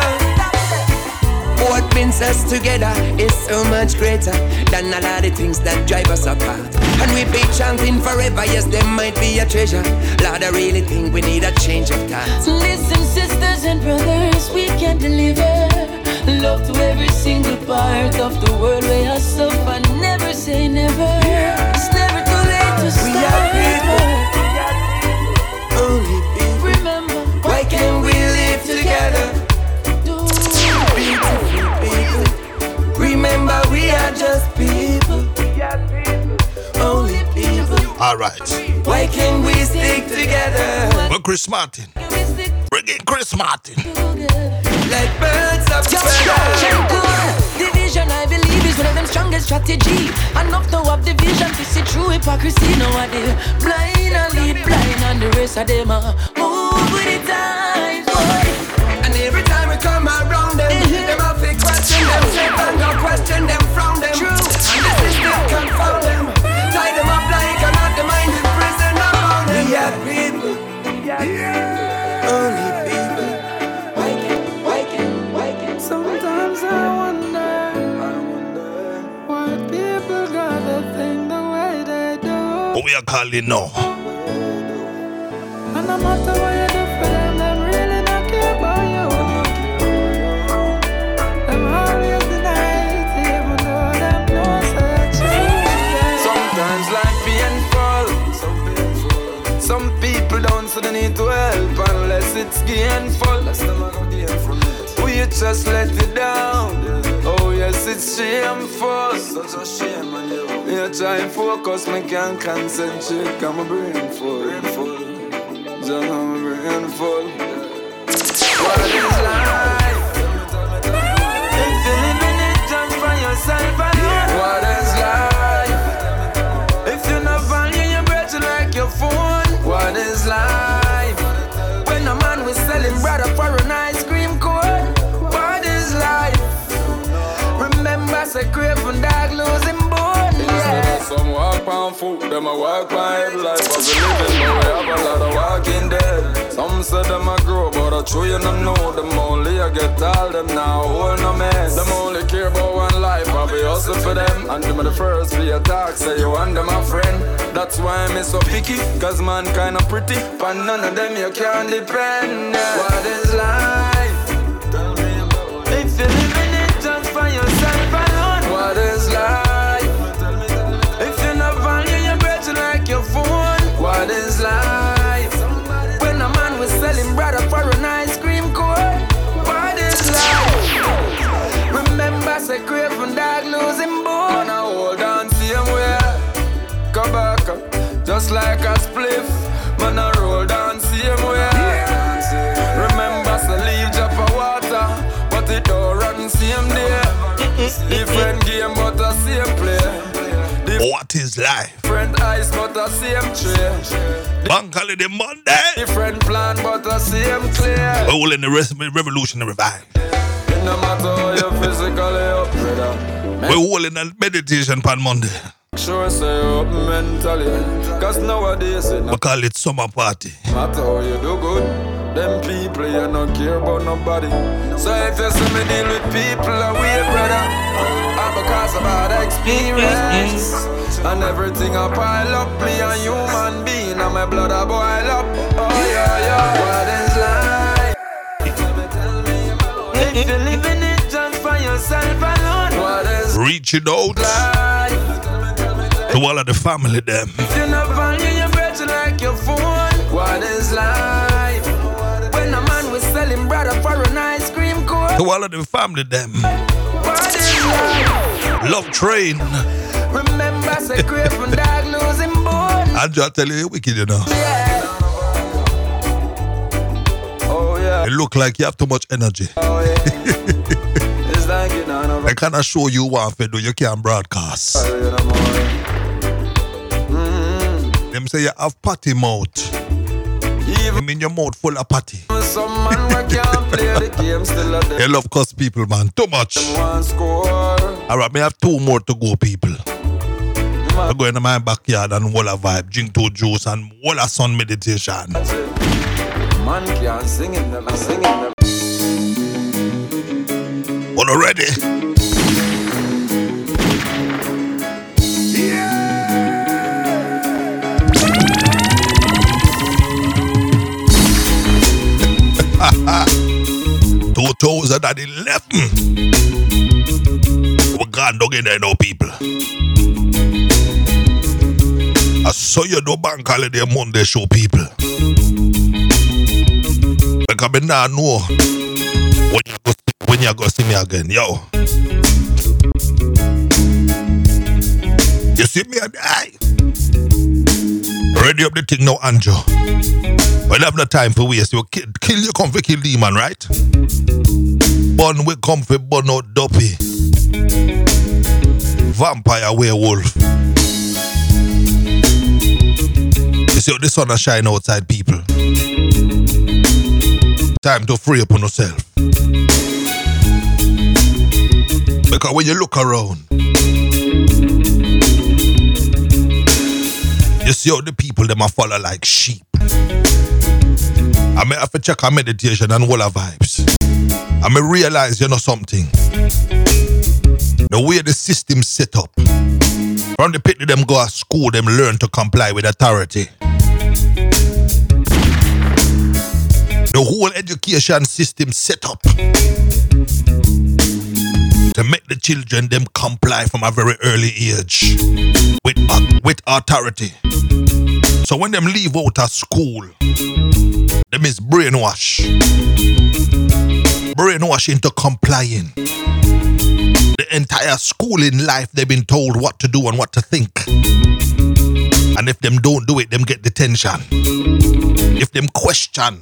What binds us together is so much greater than a lot of things that drive us apart. And we be chanting forever, yes, there might be a treasure. Lord, I really think we need a change of thought. Listen, sisters and brothers, we can deliver love to every single part of the world where I suffer. Never say never. It's never too late to We are start. Only people. Remember, Why can't we live together? Beautiful people. Remember, we are just people. Only people. All right. Why can't we stick together? Well, Chris Martin. Bring in Chris Martin. Like birds of Just feather. strong, good. Division, I believe, is one of them strongest strategy. Enough to have division to see through hypocrisy. Nowadays, blind and lead blind, and the rest of them are move with the times, boy. And every time we come around them, uh-huh. them have to question themselves and go question them, frown them. True. And the system confound them. Tie them up like an out the mind in prison around them. We are people. Only What we are calling now? And no matter what you do for them, them really not care about you. Them always deny it, even though them know such Sometimes life painful. Some people don't see the need to help unless it's gainful. We just let it down. Oh yes, it's shameful. Such a shame, man. You try and focus, me can't concentrate. Got my brain full. Just got my brain full. What is life? If you living it just for yourself alone. What is life? If you not value your breath like your phone, what is life? When a man was selling brother for an ice cream cone, what is life? Remember, say craving dog walk on foot, them a walk head life as a living, but we have a lot of walking dead. Some say them a grow, but I true you not know them only I get all them now, hold no mess. Them only care about one life, I be hustle for them. And them are the first be attack, say you and them a friend. That's why I'm so picky, cause man kinda pretty. But none of them you can depend. What is life? Like a spliff. Man, I roll down same way. Remember, say leave drop of water, but it don't run same day. Different game, but the same play. What is life? Different eyes, but the same tray. Bank holiday Monday. Different plan, but the same clear. All in the revolutionary vibe. No matter how you physically up, brother. We're all in a meditation pan Monday. Sure say up mentally. Cause nowadays it We call it summer party. matter how you do good. Them people you no care about nobody. So if you see me deal with people away, brother, I'm because of bad experience. And everything I pile up, me a human being, and my blood a boil up. Oh yeah, yeah. What is life? If you're living it just for yourself alone, what is Reaching out life? To all of the family them. If you not value your breath like your phone, what is life? When a man was selling brother for an ice cream cone, To all of the family them. what is life? Love train. Remember, say craving dog losing bone. I just tell you, you wicked, you know. Yeah. Oh yeah, You look like you have too much energy. oh yeah. it's like it on over. The kind of show you want to do, you can't broadcast. Oh, You know more. Them say you have patty mouth. I Even mean your mouth full of patty. some man we can't play the game still You love cuss people, man. Too much. Alright, me have two more to go, people. I go into my backyard and wall a vibe, drink two juice and wall a sun meditation. man can't sing it, never sing. All ready? Two thousand and eleven. We gone dog in there now, people. I saw you do bank holiday Monday show, people. Because me now know when you go when you go see me again, yo. You see me and I. Ready up the thing now, Andrew. We don't have no time for waste. You kill, kill you come for kill demon, right? Bun we come for bun out duppy. Vampire werewolf. You see how the sun shine outside people. Time to free up on yourself. Because when you look around, you see how the people them a follow like sheep. I may have to check our meditation and all our vibes. I may realize you know something. The way the system set up, From the pit, them go to school, them learn to comply with authority. The whole education system set up to make the children them comply from a very early age with with authority. So when them leave out of school, them is brainwash. Brainwash into complying. The entire schooling life they've been told what to do and what to think. And if them don't do it, them get detention. If them question,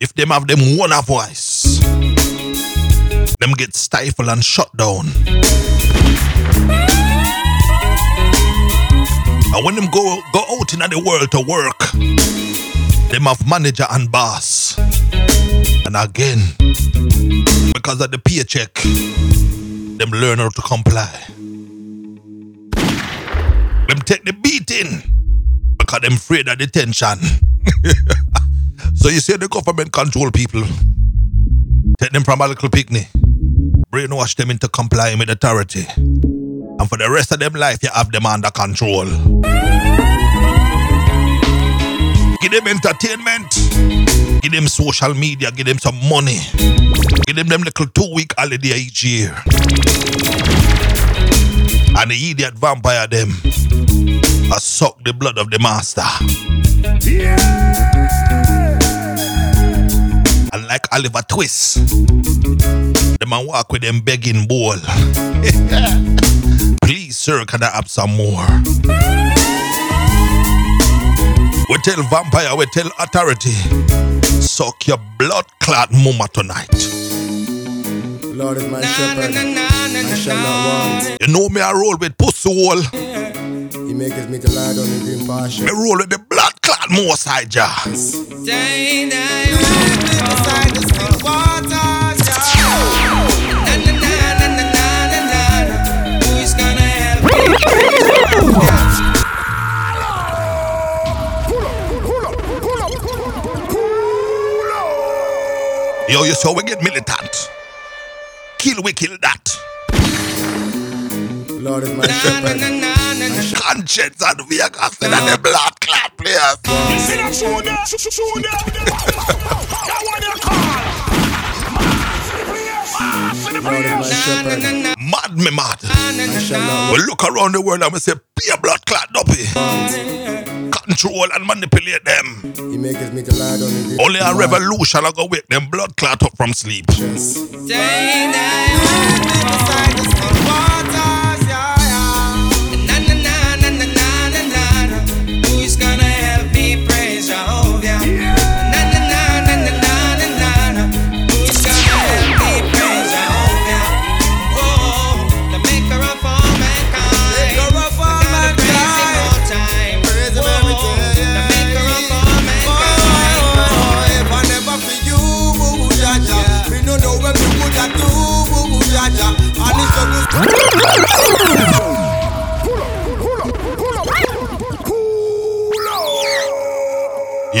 if them have them one voice, them get stifled and shut down. And when them go go out in the world to work, them have manager and boss. And again, because of the paycheck, them learn how to comply. Them take the beating because them afraid of detention. so you see the government control people. Take them from a little picnic. Brainwash them into complying with authority. And for the rest of them life, you have them under control. Give them entertainment. Give them social media. Give them some money. Give them them little two week holiday each year. And the idiot vampire them a suck the blood of the master. And like Oliver Twist, them a walk with them begging bowl. Please, sir, can I have some more? We tell vampire, we tell authority, suck your blood clot mama tonight. Lord is my shepherd, I shall not want. You know me, I roll with pussy hole. He maketh me to lie down in green pasture. Me roll with the blood clot more side jar. Yo, you saw we get militant. Kill we kill that. Lord is my shepherd conscience and we are casting at the blood clot players. You see that shooter? Shooter? That one you call. Mad me mad. We look around the world and we say, pure blood clot duppy control and manipulate them. Only a revolution I go wake them blood clot up from sleep. Yes.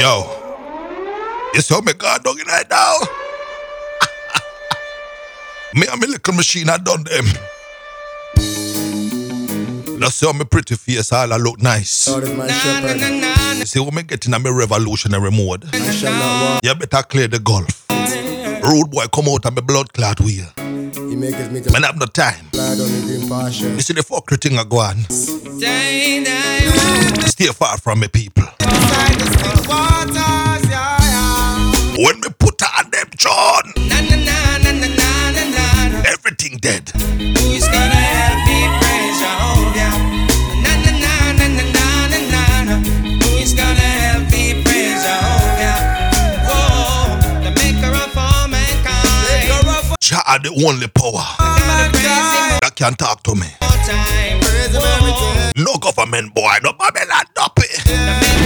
Yo, you saw me God dog in right now? me and my little machine I done them. Just see how my pretty face all I look nice. Lord is my shepherd. You see when me get in a me revolutionary mode. I shall not want. You better clear the gulf. Rude boy come out and me blood clot wheel. He maketh me to Man have no time. lie down in green pasture. You see the fuckery thing I go on. Day, day, Stay far from me people. When we put her on them, John. Na, na, na, Everything dead. Who's gonna help me praise Jehovah? Who's gonna help me praise Jehovah? Whoa, the maker of all mankind. Jah are the only power oh that can talk to me. No government boy, no Babylon, no pay.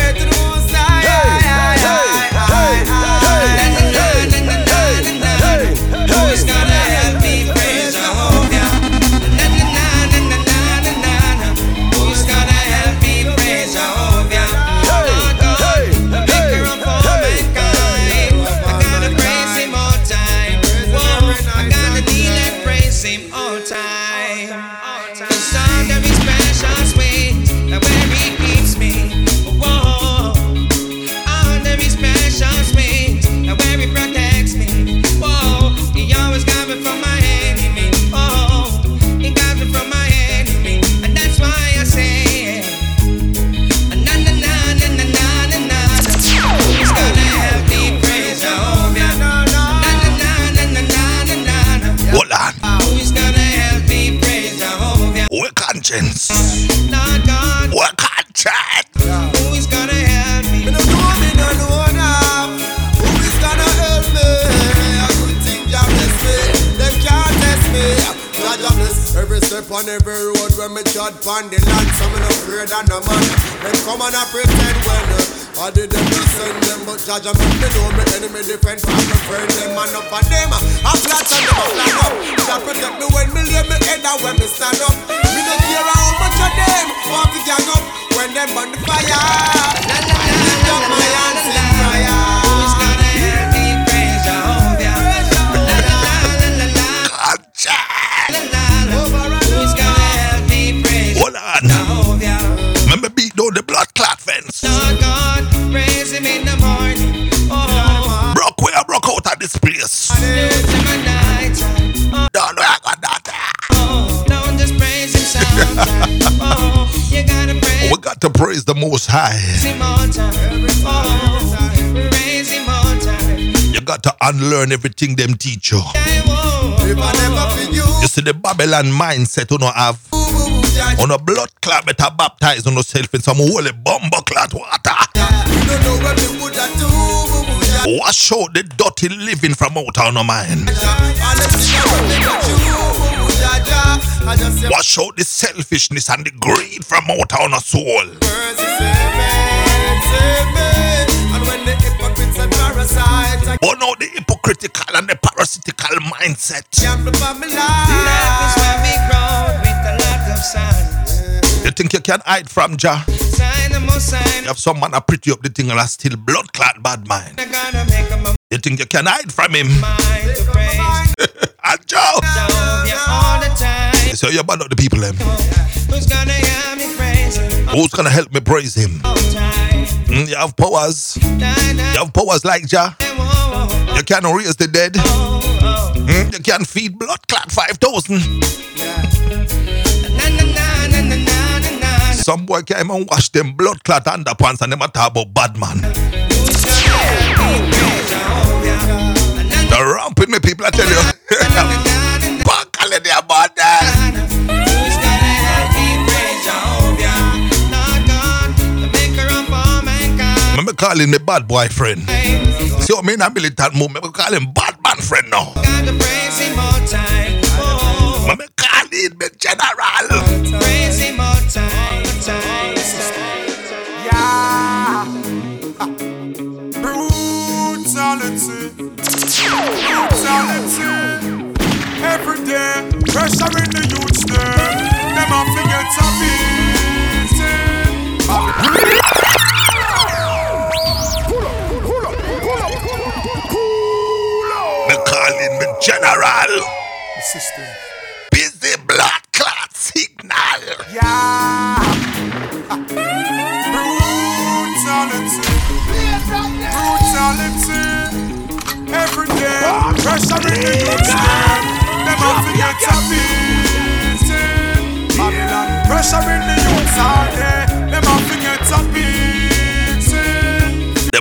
them, to unlearn everything them teach you. You, see the Babylon mindset you know have. On a blood clot better baptize on yourself in some holy bumper clot water. Wash out the dirty living from out of your mind. Wash out the selfishness and the greed from out of your soul. Mercy, save me, save me. And when the hypocrites and parasites are Burn out oh, the hypocritical and the parasitical mindset. camping for my Life is life. where we grow with a lot of signs. You think you can hide from Jah? Sign the. You have some man a pretty up the thing and a still blood clot bad mind. I gotta make up my You think you can hide from him? mind And Jah, Jehovah all the time. so you bad up the people them. Who's gonna hear me praise Him Who's gonna help me praise him? Mm, you have powers. You have powers like Jah. You can raise the dead. Mm, you can feed blood clot 5,000. Na, na, na, na, na, na, na, na. Some boy came and wash them blood clot underpants and them a talk about bad man. The ramping me people, I tell you. na, na, na, na. Mankind. him me bad boyfriend. See what me in a militant move, me call him bad man friend now. Me call him me general. Brutality. Brutality. Every day, pressure in general. System. Busy blood clot signal. Yeah. Brutality. Brutality. Every day, pressure in the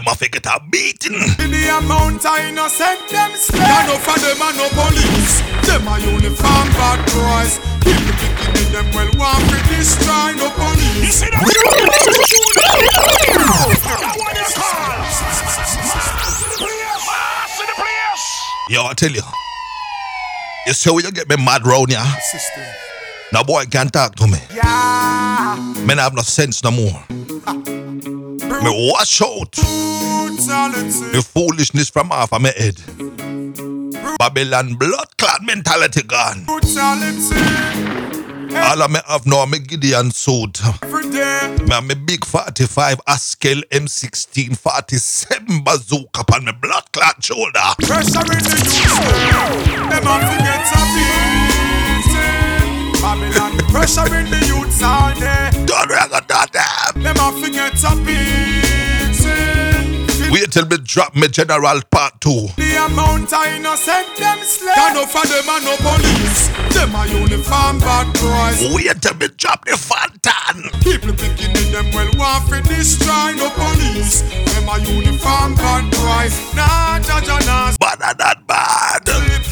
Them a forget a beating. In the amount I innocent them slay. None of them are no police. Them a uniform bad boys. People thinking in them well want to destroy no police. You see that? Yo, I tell you. You see where you get me mad round here? System. Now boy can't talk to me. Yeah. Me have no sense no more. Me wash out the foolishness from off of my head. Babylon blood clot mentality gone. Brutality. All of me have now me Gideon suit. Me have me big 45 Askel M16 47 bazooka upon my blood clot shoulder. Pressure in the youth. Them a forget a beating. Babylon. Pressure in the youth all day. Eh. Don't rag that damn. Them a forget a beating. Wait till me drop me general part two. The amount I innocent them slay. None of them are no police. Them a uniform bad boys. Wait till me drop the Fantan. People thinking in them well want to destroy no police. Them a uniform bad boys. Nah, jaja nah. That bad.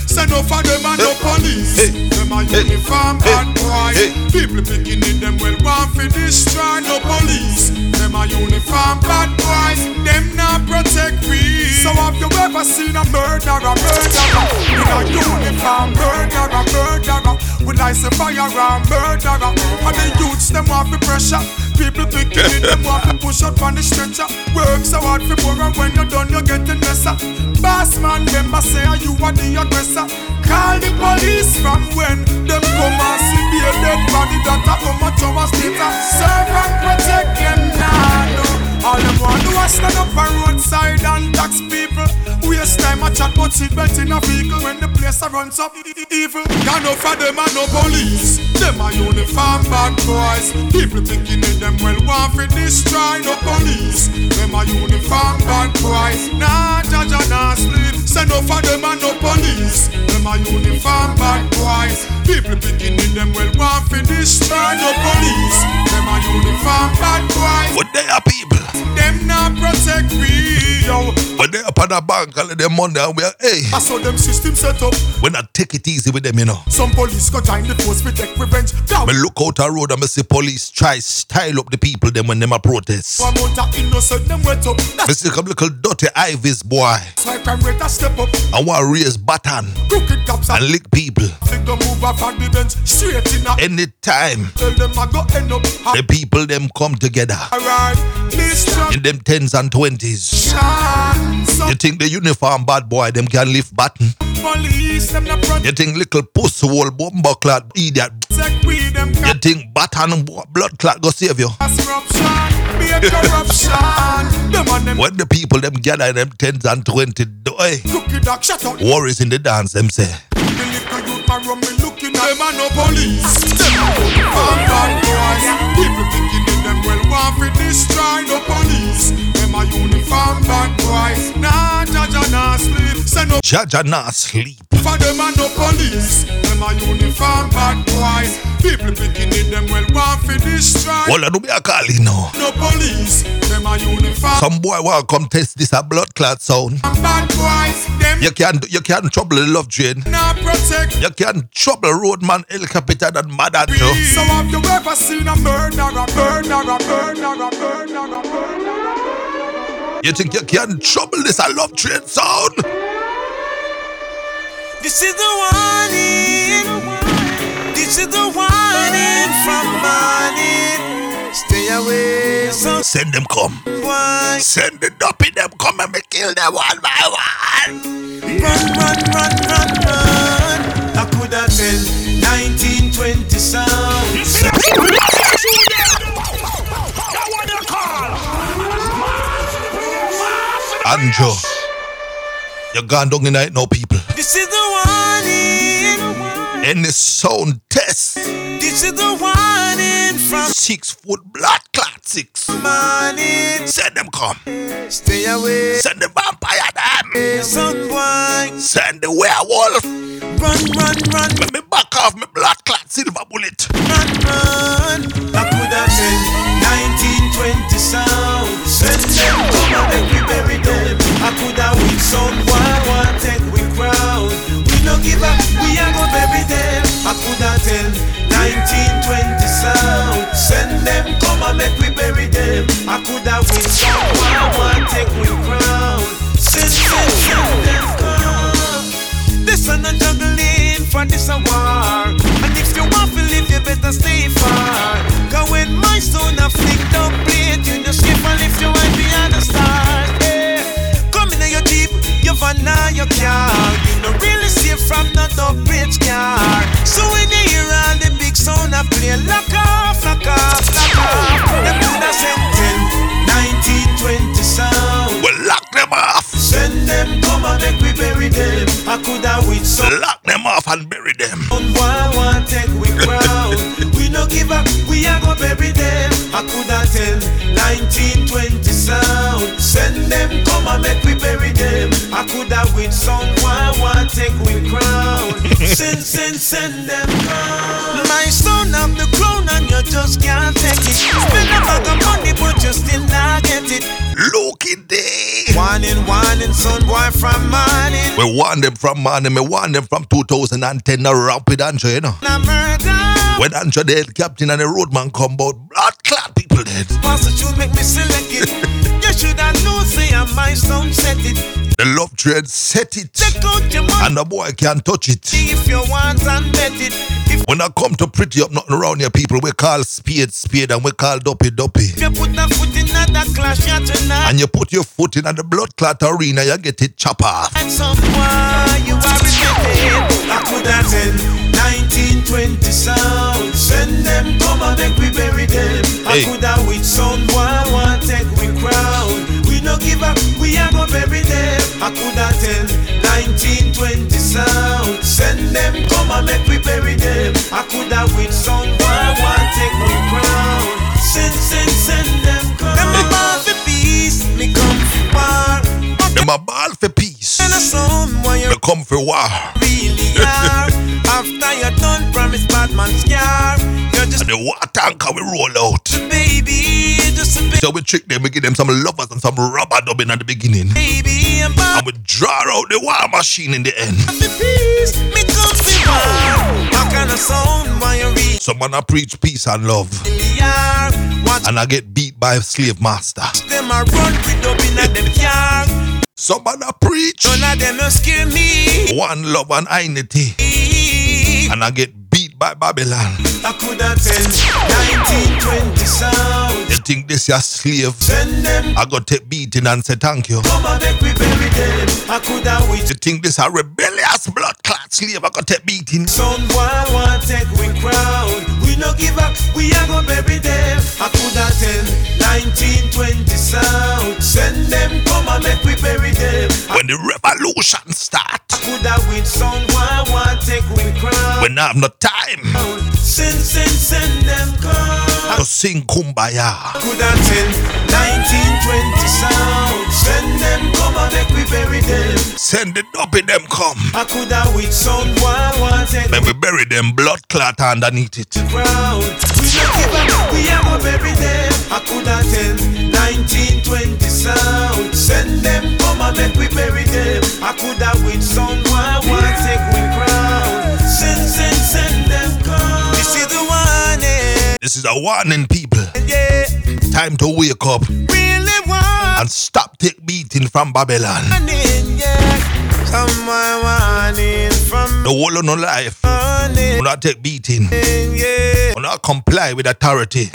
Say no for them are no police. hey, Them a hey, uniform hey, bad boys. Hey. People picking in them well want fi destroy no police. Them a uniform bad boys, them not protect we. So have you ever seen a murderer, murderer in a uniform, murderer, murderer with lights and fire and murderer? And the youths them want fi pressure. People picking in them want fi push up on the stretcher. Work so hard for more and when you're done you getting lesser. Boss man, member say are you are the aggressor. Call the police from when them come and see the dead body that a come much hours later. Serve and protect them now. no. All them want do is stand up on roadside and tax people. Waste time a chat but seatbelt in a vehicle when the place a runs up evil. Got no for them and no police. Them a uniform bad boys. People thinking in them well want fi destroy no police. Them a uniform bad boys. Nah, judge and nah sleep. Say no for them and no police. Them a uniform bad boys. People thinking in them well want fi destroy no police. Them a uniform bad boys. What they are people? Them not protect we, yo. When they up on the bank, all of them money, and we are, hey, I saw them system set up. we not take it easy with them, you know. Some police go join the force we take revenge. Now, Me look out a road and me see police try style up the people them when them a protest. one amount of innocent them wet up. Me That's see come little dirty Ivy's boy why crime rate a step up. and want raise baton Crooked cops and and lick people. figure move off on the bench straight in a. Anytime Tell them I go end up. the people them come together Alright, destruction. In them tens and twenties. You think the uniform bad boy them can lift button? You think little pussy hole bomber clad idiot? You think button blood clot go save you? When the people them gather in them tens and twenty, hey, worries in the dance them say. Well want fi destroy no police. Them a uniform bad boys. Nah, judge nah sleep. Say no Judge not sleep. for them and no police. Them a uniform bad boys. People thinking in them well want fi destroy All I do be a call you know. no police. Them a uniform Some boy want come test this a blood clot sound. bad boys. Them You can you can trouble the love train. not protect You can't trouble roadman El Capitan and mother me. too. So have you ever seen a murderer, murderer, murderer, murderer, murderer? You think you can trouble this a love train sound? This is the warning. This is the warning from morning. Stay away, some Send them come. boy. Send the dopey them come and me kill them one by one. Run, run, run, run, run. I could have tell 1920 sounds. Anjo. You in night now, people. This is the warning. Any sound test. This is the warning from Six foot blood clot six. morning. Send them come. Stay away, Send the vampire them. some. Send the werewolf. Run, run, run, Let me back off my blood clot silver bullet. Car You no really safe from the dog bridge car So when you hear all the big sound a play Lock off, lock off, lock off Them do the same 1920 sound Well, lock them off. Send them come and make we bury them. I could have with some Lock them off and bury them. one one take we crown. we no give up, we are gonna bury them. I could have tell 1920 sound. Send them come and make we bury them. I could have with some one one take we crown. send send send them come. My son have the crown and you just can't take it. Spend a bag of money but you still not get it. Look in there. Warning, warning, son boy from morning. We want them from morning, me want them from 2010 around rapid Anjo, you know. a murder. When Andrew dead, captain and the roadman come bout blood clot people dead. Pastor should make me select it. you should have known, say I my sound set it. The love trade set it. Check out your money And the boy can't touch it. if you want and bet it. If When I come to pretty up nothing around here, people, we call spade spade and we call duppy duppy. you put a foot in that clash, tonight. And you put your foot in at the blood clot arena, you get it chop off. And someone you are rejected. I could have said 1920 sound. Send them come and make we bury them. I Hey. could have with someone want take we crown. No give up, we are gonna bury them. I could have tell 1920 sound. Send them come and make we bury them. I could have with someone want take we crown. Send, send, send them come. Them a ball for peace, me come for war. Them a ball for peace. and a son, why you They come for war. really are. After you done promise bad man scar, you're just And the water tanker we roll out. baby, just a So we trick them, we give them some lovers and some rubber dubbing at the beginning. baby, and And we draw out the war machine in the end. peace, me come see war. How can a son, why you Some man a preach peace and love. are? And I get beat by a slave master. them a run with up in a them car. Some man a preach None of them no scare me. one love and unity. And I get beat by Babylon. I could have tell 1920 sound. They think this your slave. Send them I got take beating and say thank you. come and make we bury them. I could have with They think this a rebellious blood clot slave. I got take beating. Someone want take we crown. We no give up, we are gonna bury them. I could have tell 1920 sound. Send them come and make we bury them. I When the revolution start, could have with someone want take we crown. when I have no time Send, send, send them come. to sing kumbaya. Could have tell 1920 sound. Send them come and make we bury them. Send the dopey them come. I could have with someone want take Then we bury them blood clot underneath it. We no give up, we are bury them. I could have tell 1920 sound. Send them come and make we bury them. I could have with someone want take we crown. Send, send, send them come. This is the one, eh? This is a warning, people. Yeah, Time to wake up really want and stop take beating from Babylon. it, yeah. Someone wanting from The whole of no life. Do not take beating. yeah. Do not comply with authority.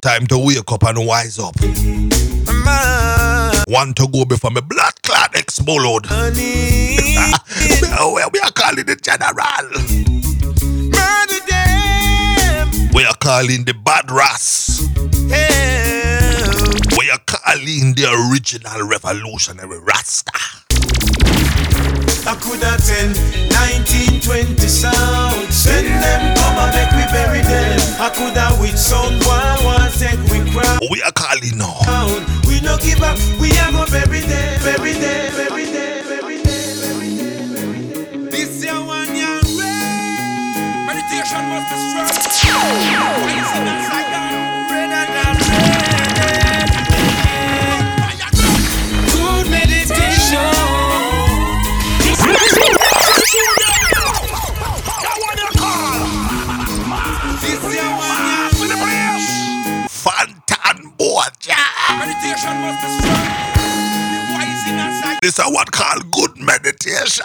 Time to wake up and wise up. Want to go before my blood clot explode. Where we are calling the general. We are calling the bad ras. hell. We are calling the original revolutionary Rasta. I could have tell 1920 sound. Send them come and make we bury them. I could have with someone want take we crown. We are calling now. We no give up, we are gonna bury them, bury them, bury them, bury them, bury them, This is what called good meditation.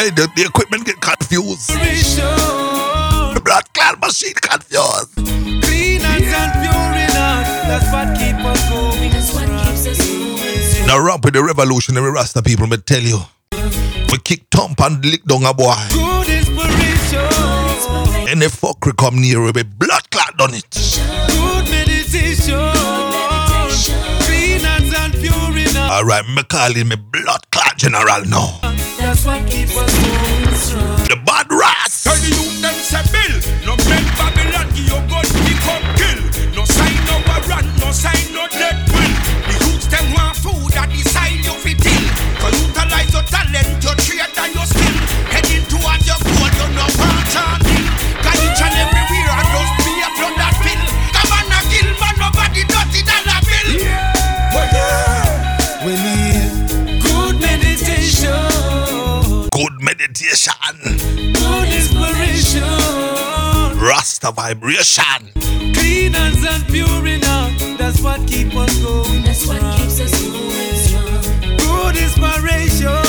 hey, the, the equipment get confused. The blood clot machine confused. Clean hands and pure. That's what keep us going. That's what keeps us going. Now ramp with the revolutionary Rasta people, me tell you. We kick thump and lick down a boy. Good inspiration. Any fuckery come near we be blood clot done it. Good meditation. Clean hands and pure in heart. Alright, me calling me blood clot general now. That's what keep us going strong. The bad ras. Tell the youth them say meditation. Good inspiration. Rasta vibration. Clean hands and pure in heart. That's what keep us going. That's what keeps us going strong. Good inspiration.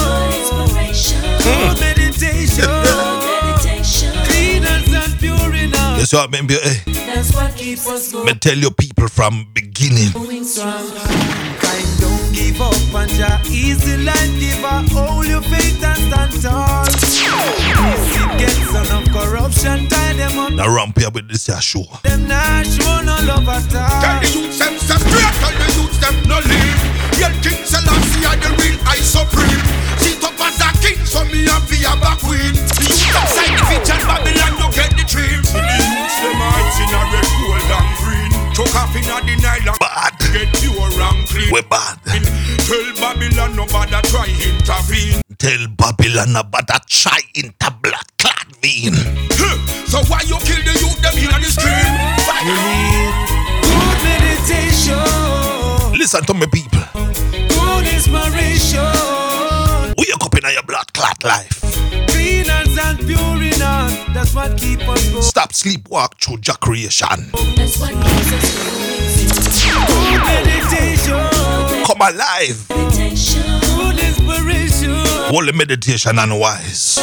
Good meditation. Clean hands and pure in. That's what me, hey, eh. That's what keeps us me going tell you people from beginning. strong. Kind don't give up and ya easy life giver. Hold your faith and stand tall. Easy gets enough corruption, tie them up. Now ramp here with this here show. Them not show no love at Tell the youths them separate, tell the youths them no leave. Yell King Selassie are the real I supreme. Sit up as a king, so me and be a back queen. The youths outside the vision, Babylon no get the dream. The youths them heights in a red, gold and green. Choke off in a the Nile Bad. get pure and clean. We bad. Tell Babylon no bother try intervene. Tell Babylon about that try into blood clot vein. So why you kill the youth them in the stream? We need good meditation, Listen to me, people. good inspiration, Wake up in your blood clot life. That's what keep us going. Stop sleepwalk through your creation. That's what keeps us going. Meditation, Come alive. good inspiration, Holy meditation and wise.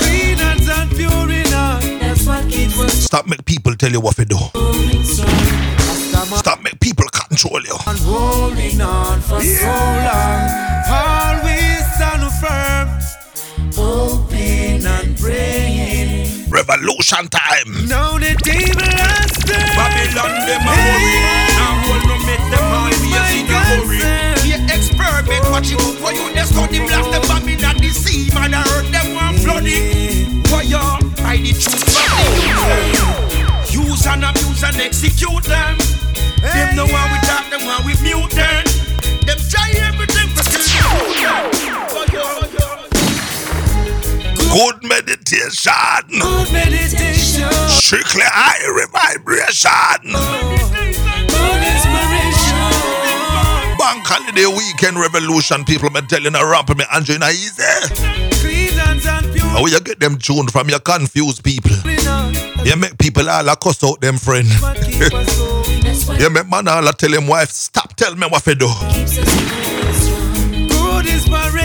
clean hands and pure in heart. That's what keeps us Stop make people tell you what to do. Stop make people control you. and holding on for so long. Always stand firm, hoping and praying. Revolution time. Now the devil has. Babylon them a worry. Now hold no make them always in a hurry. Yeah, experiment what you for you they study blast them Babylon the sea man I heard them want flooding. Why you hide the truth from the? Use and abuse and execute them. Them no one we talk, them one we mute them. Them Good meditation. Good meditation, Strictly high vibration. good inspiration. Bank holiday weekend revolution. People me telling a ramp me Andrew na easy. Clean hands and pure How you get them tuned from your confused people? You make people all a cuss out them friend. That's what keep us going. You make man all a tell him wife, stop tell me what to do.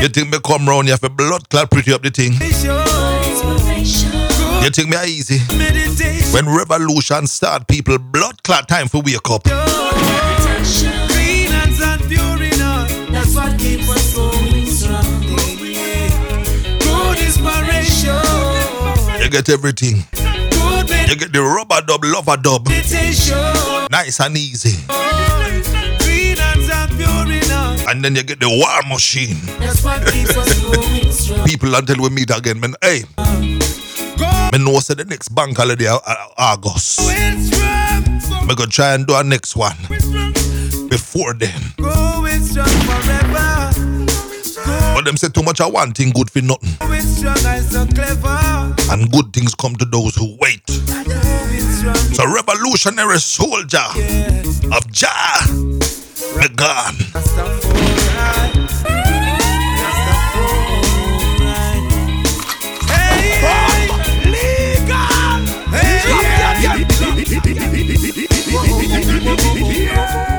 You think me come round you have a blood clot pretty up the thing? You think me a easy? When revolution start, people blood clot time for wake up. You get everything. You get the rubber dub, lover dub. Nice and easy. And then you get the war machine. That's what keeps us going strong. People until we meet again, man. Hey, me know say the next bank holiday uh, uh, August. Me go try and do a next one before then. Going strong forever. But them say too much of one thing good for nothing. And so clever. And good things come to those who wait. Strong. So revolutionary soldier of Jah, me gone. Rastafari. Yeah.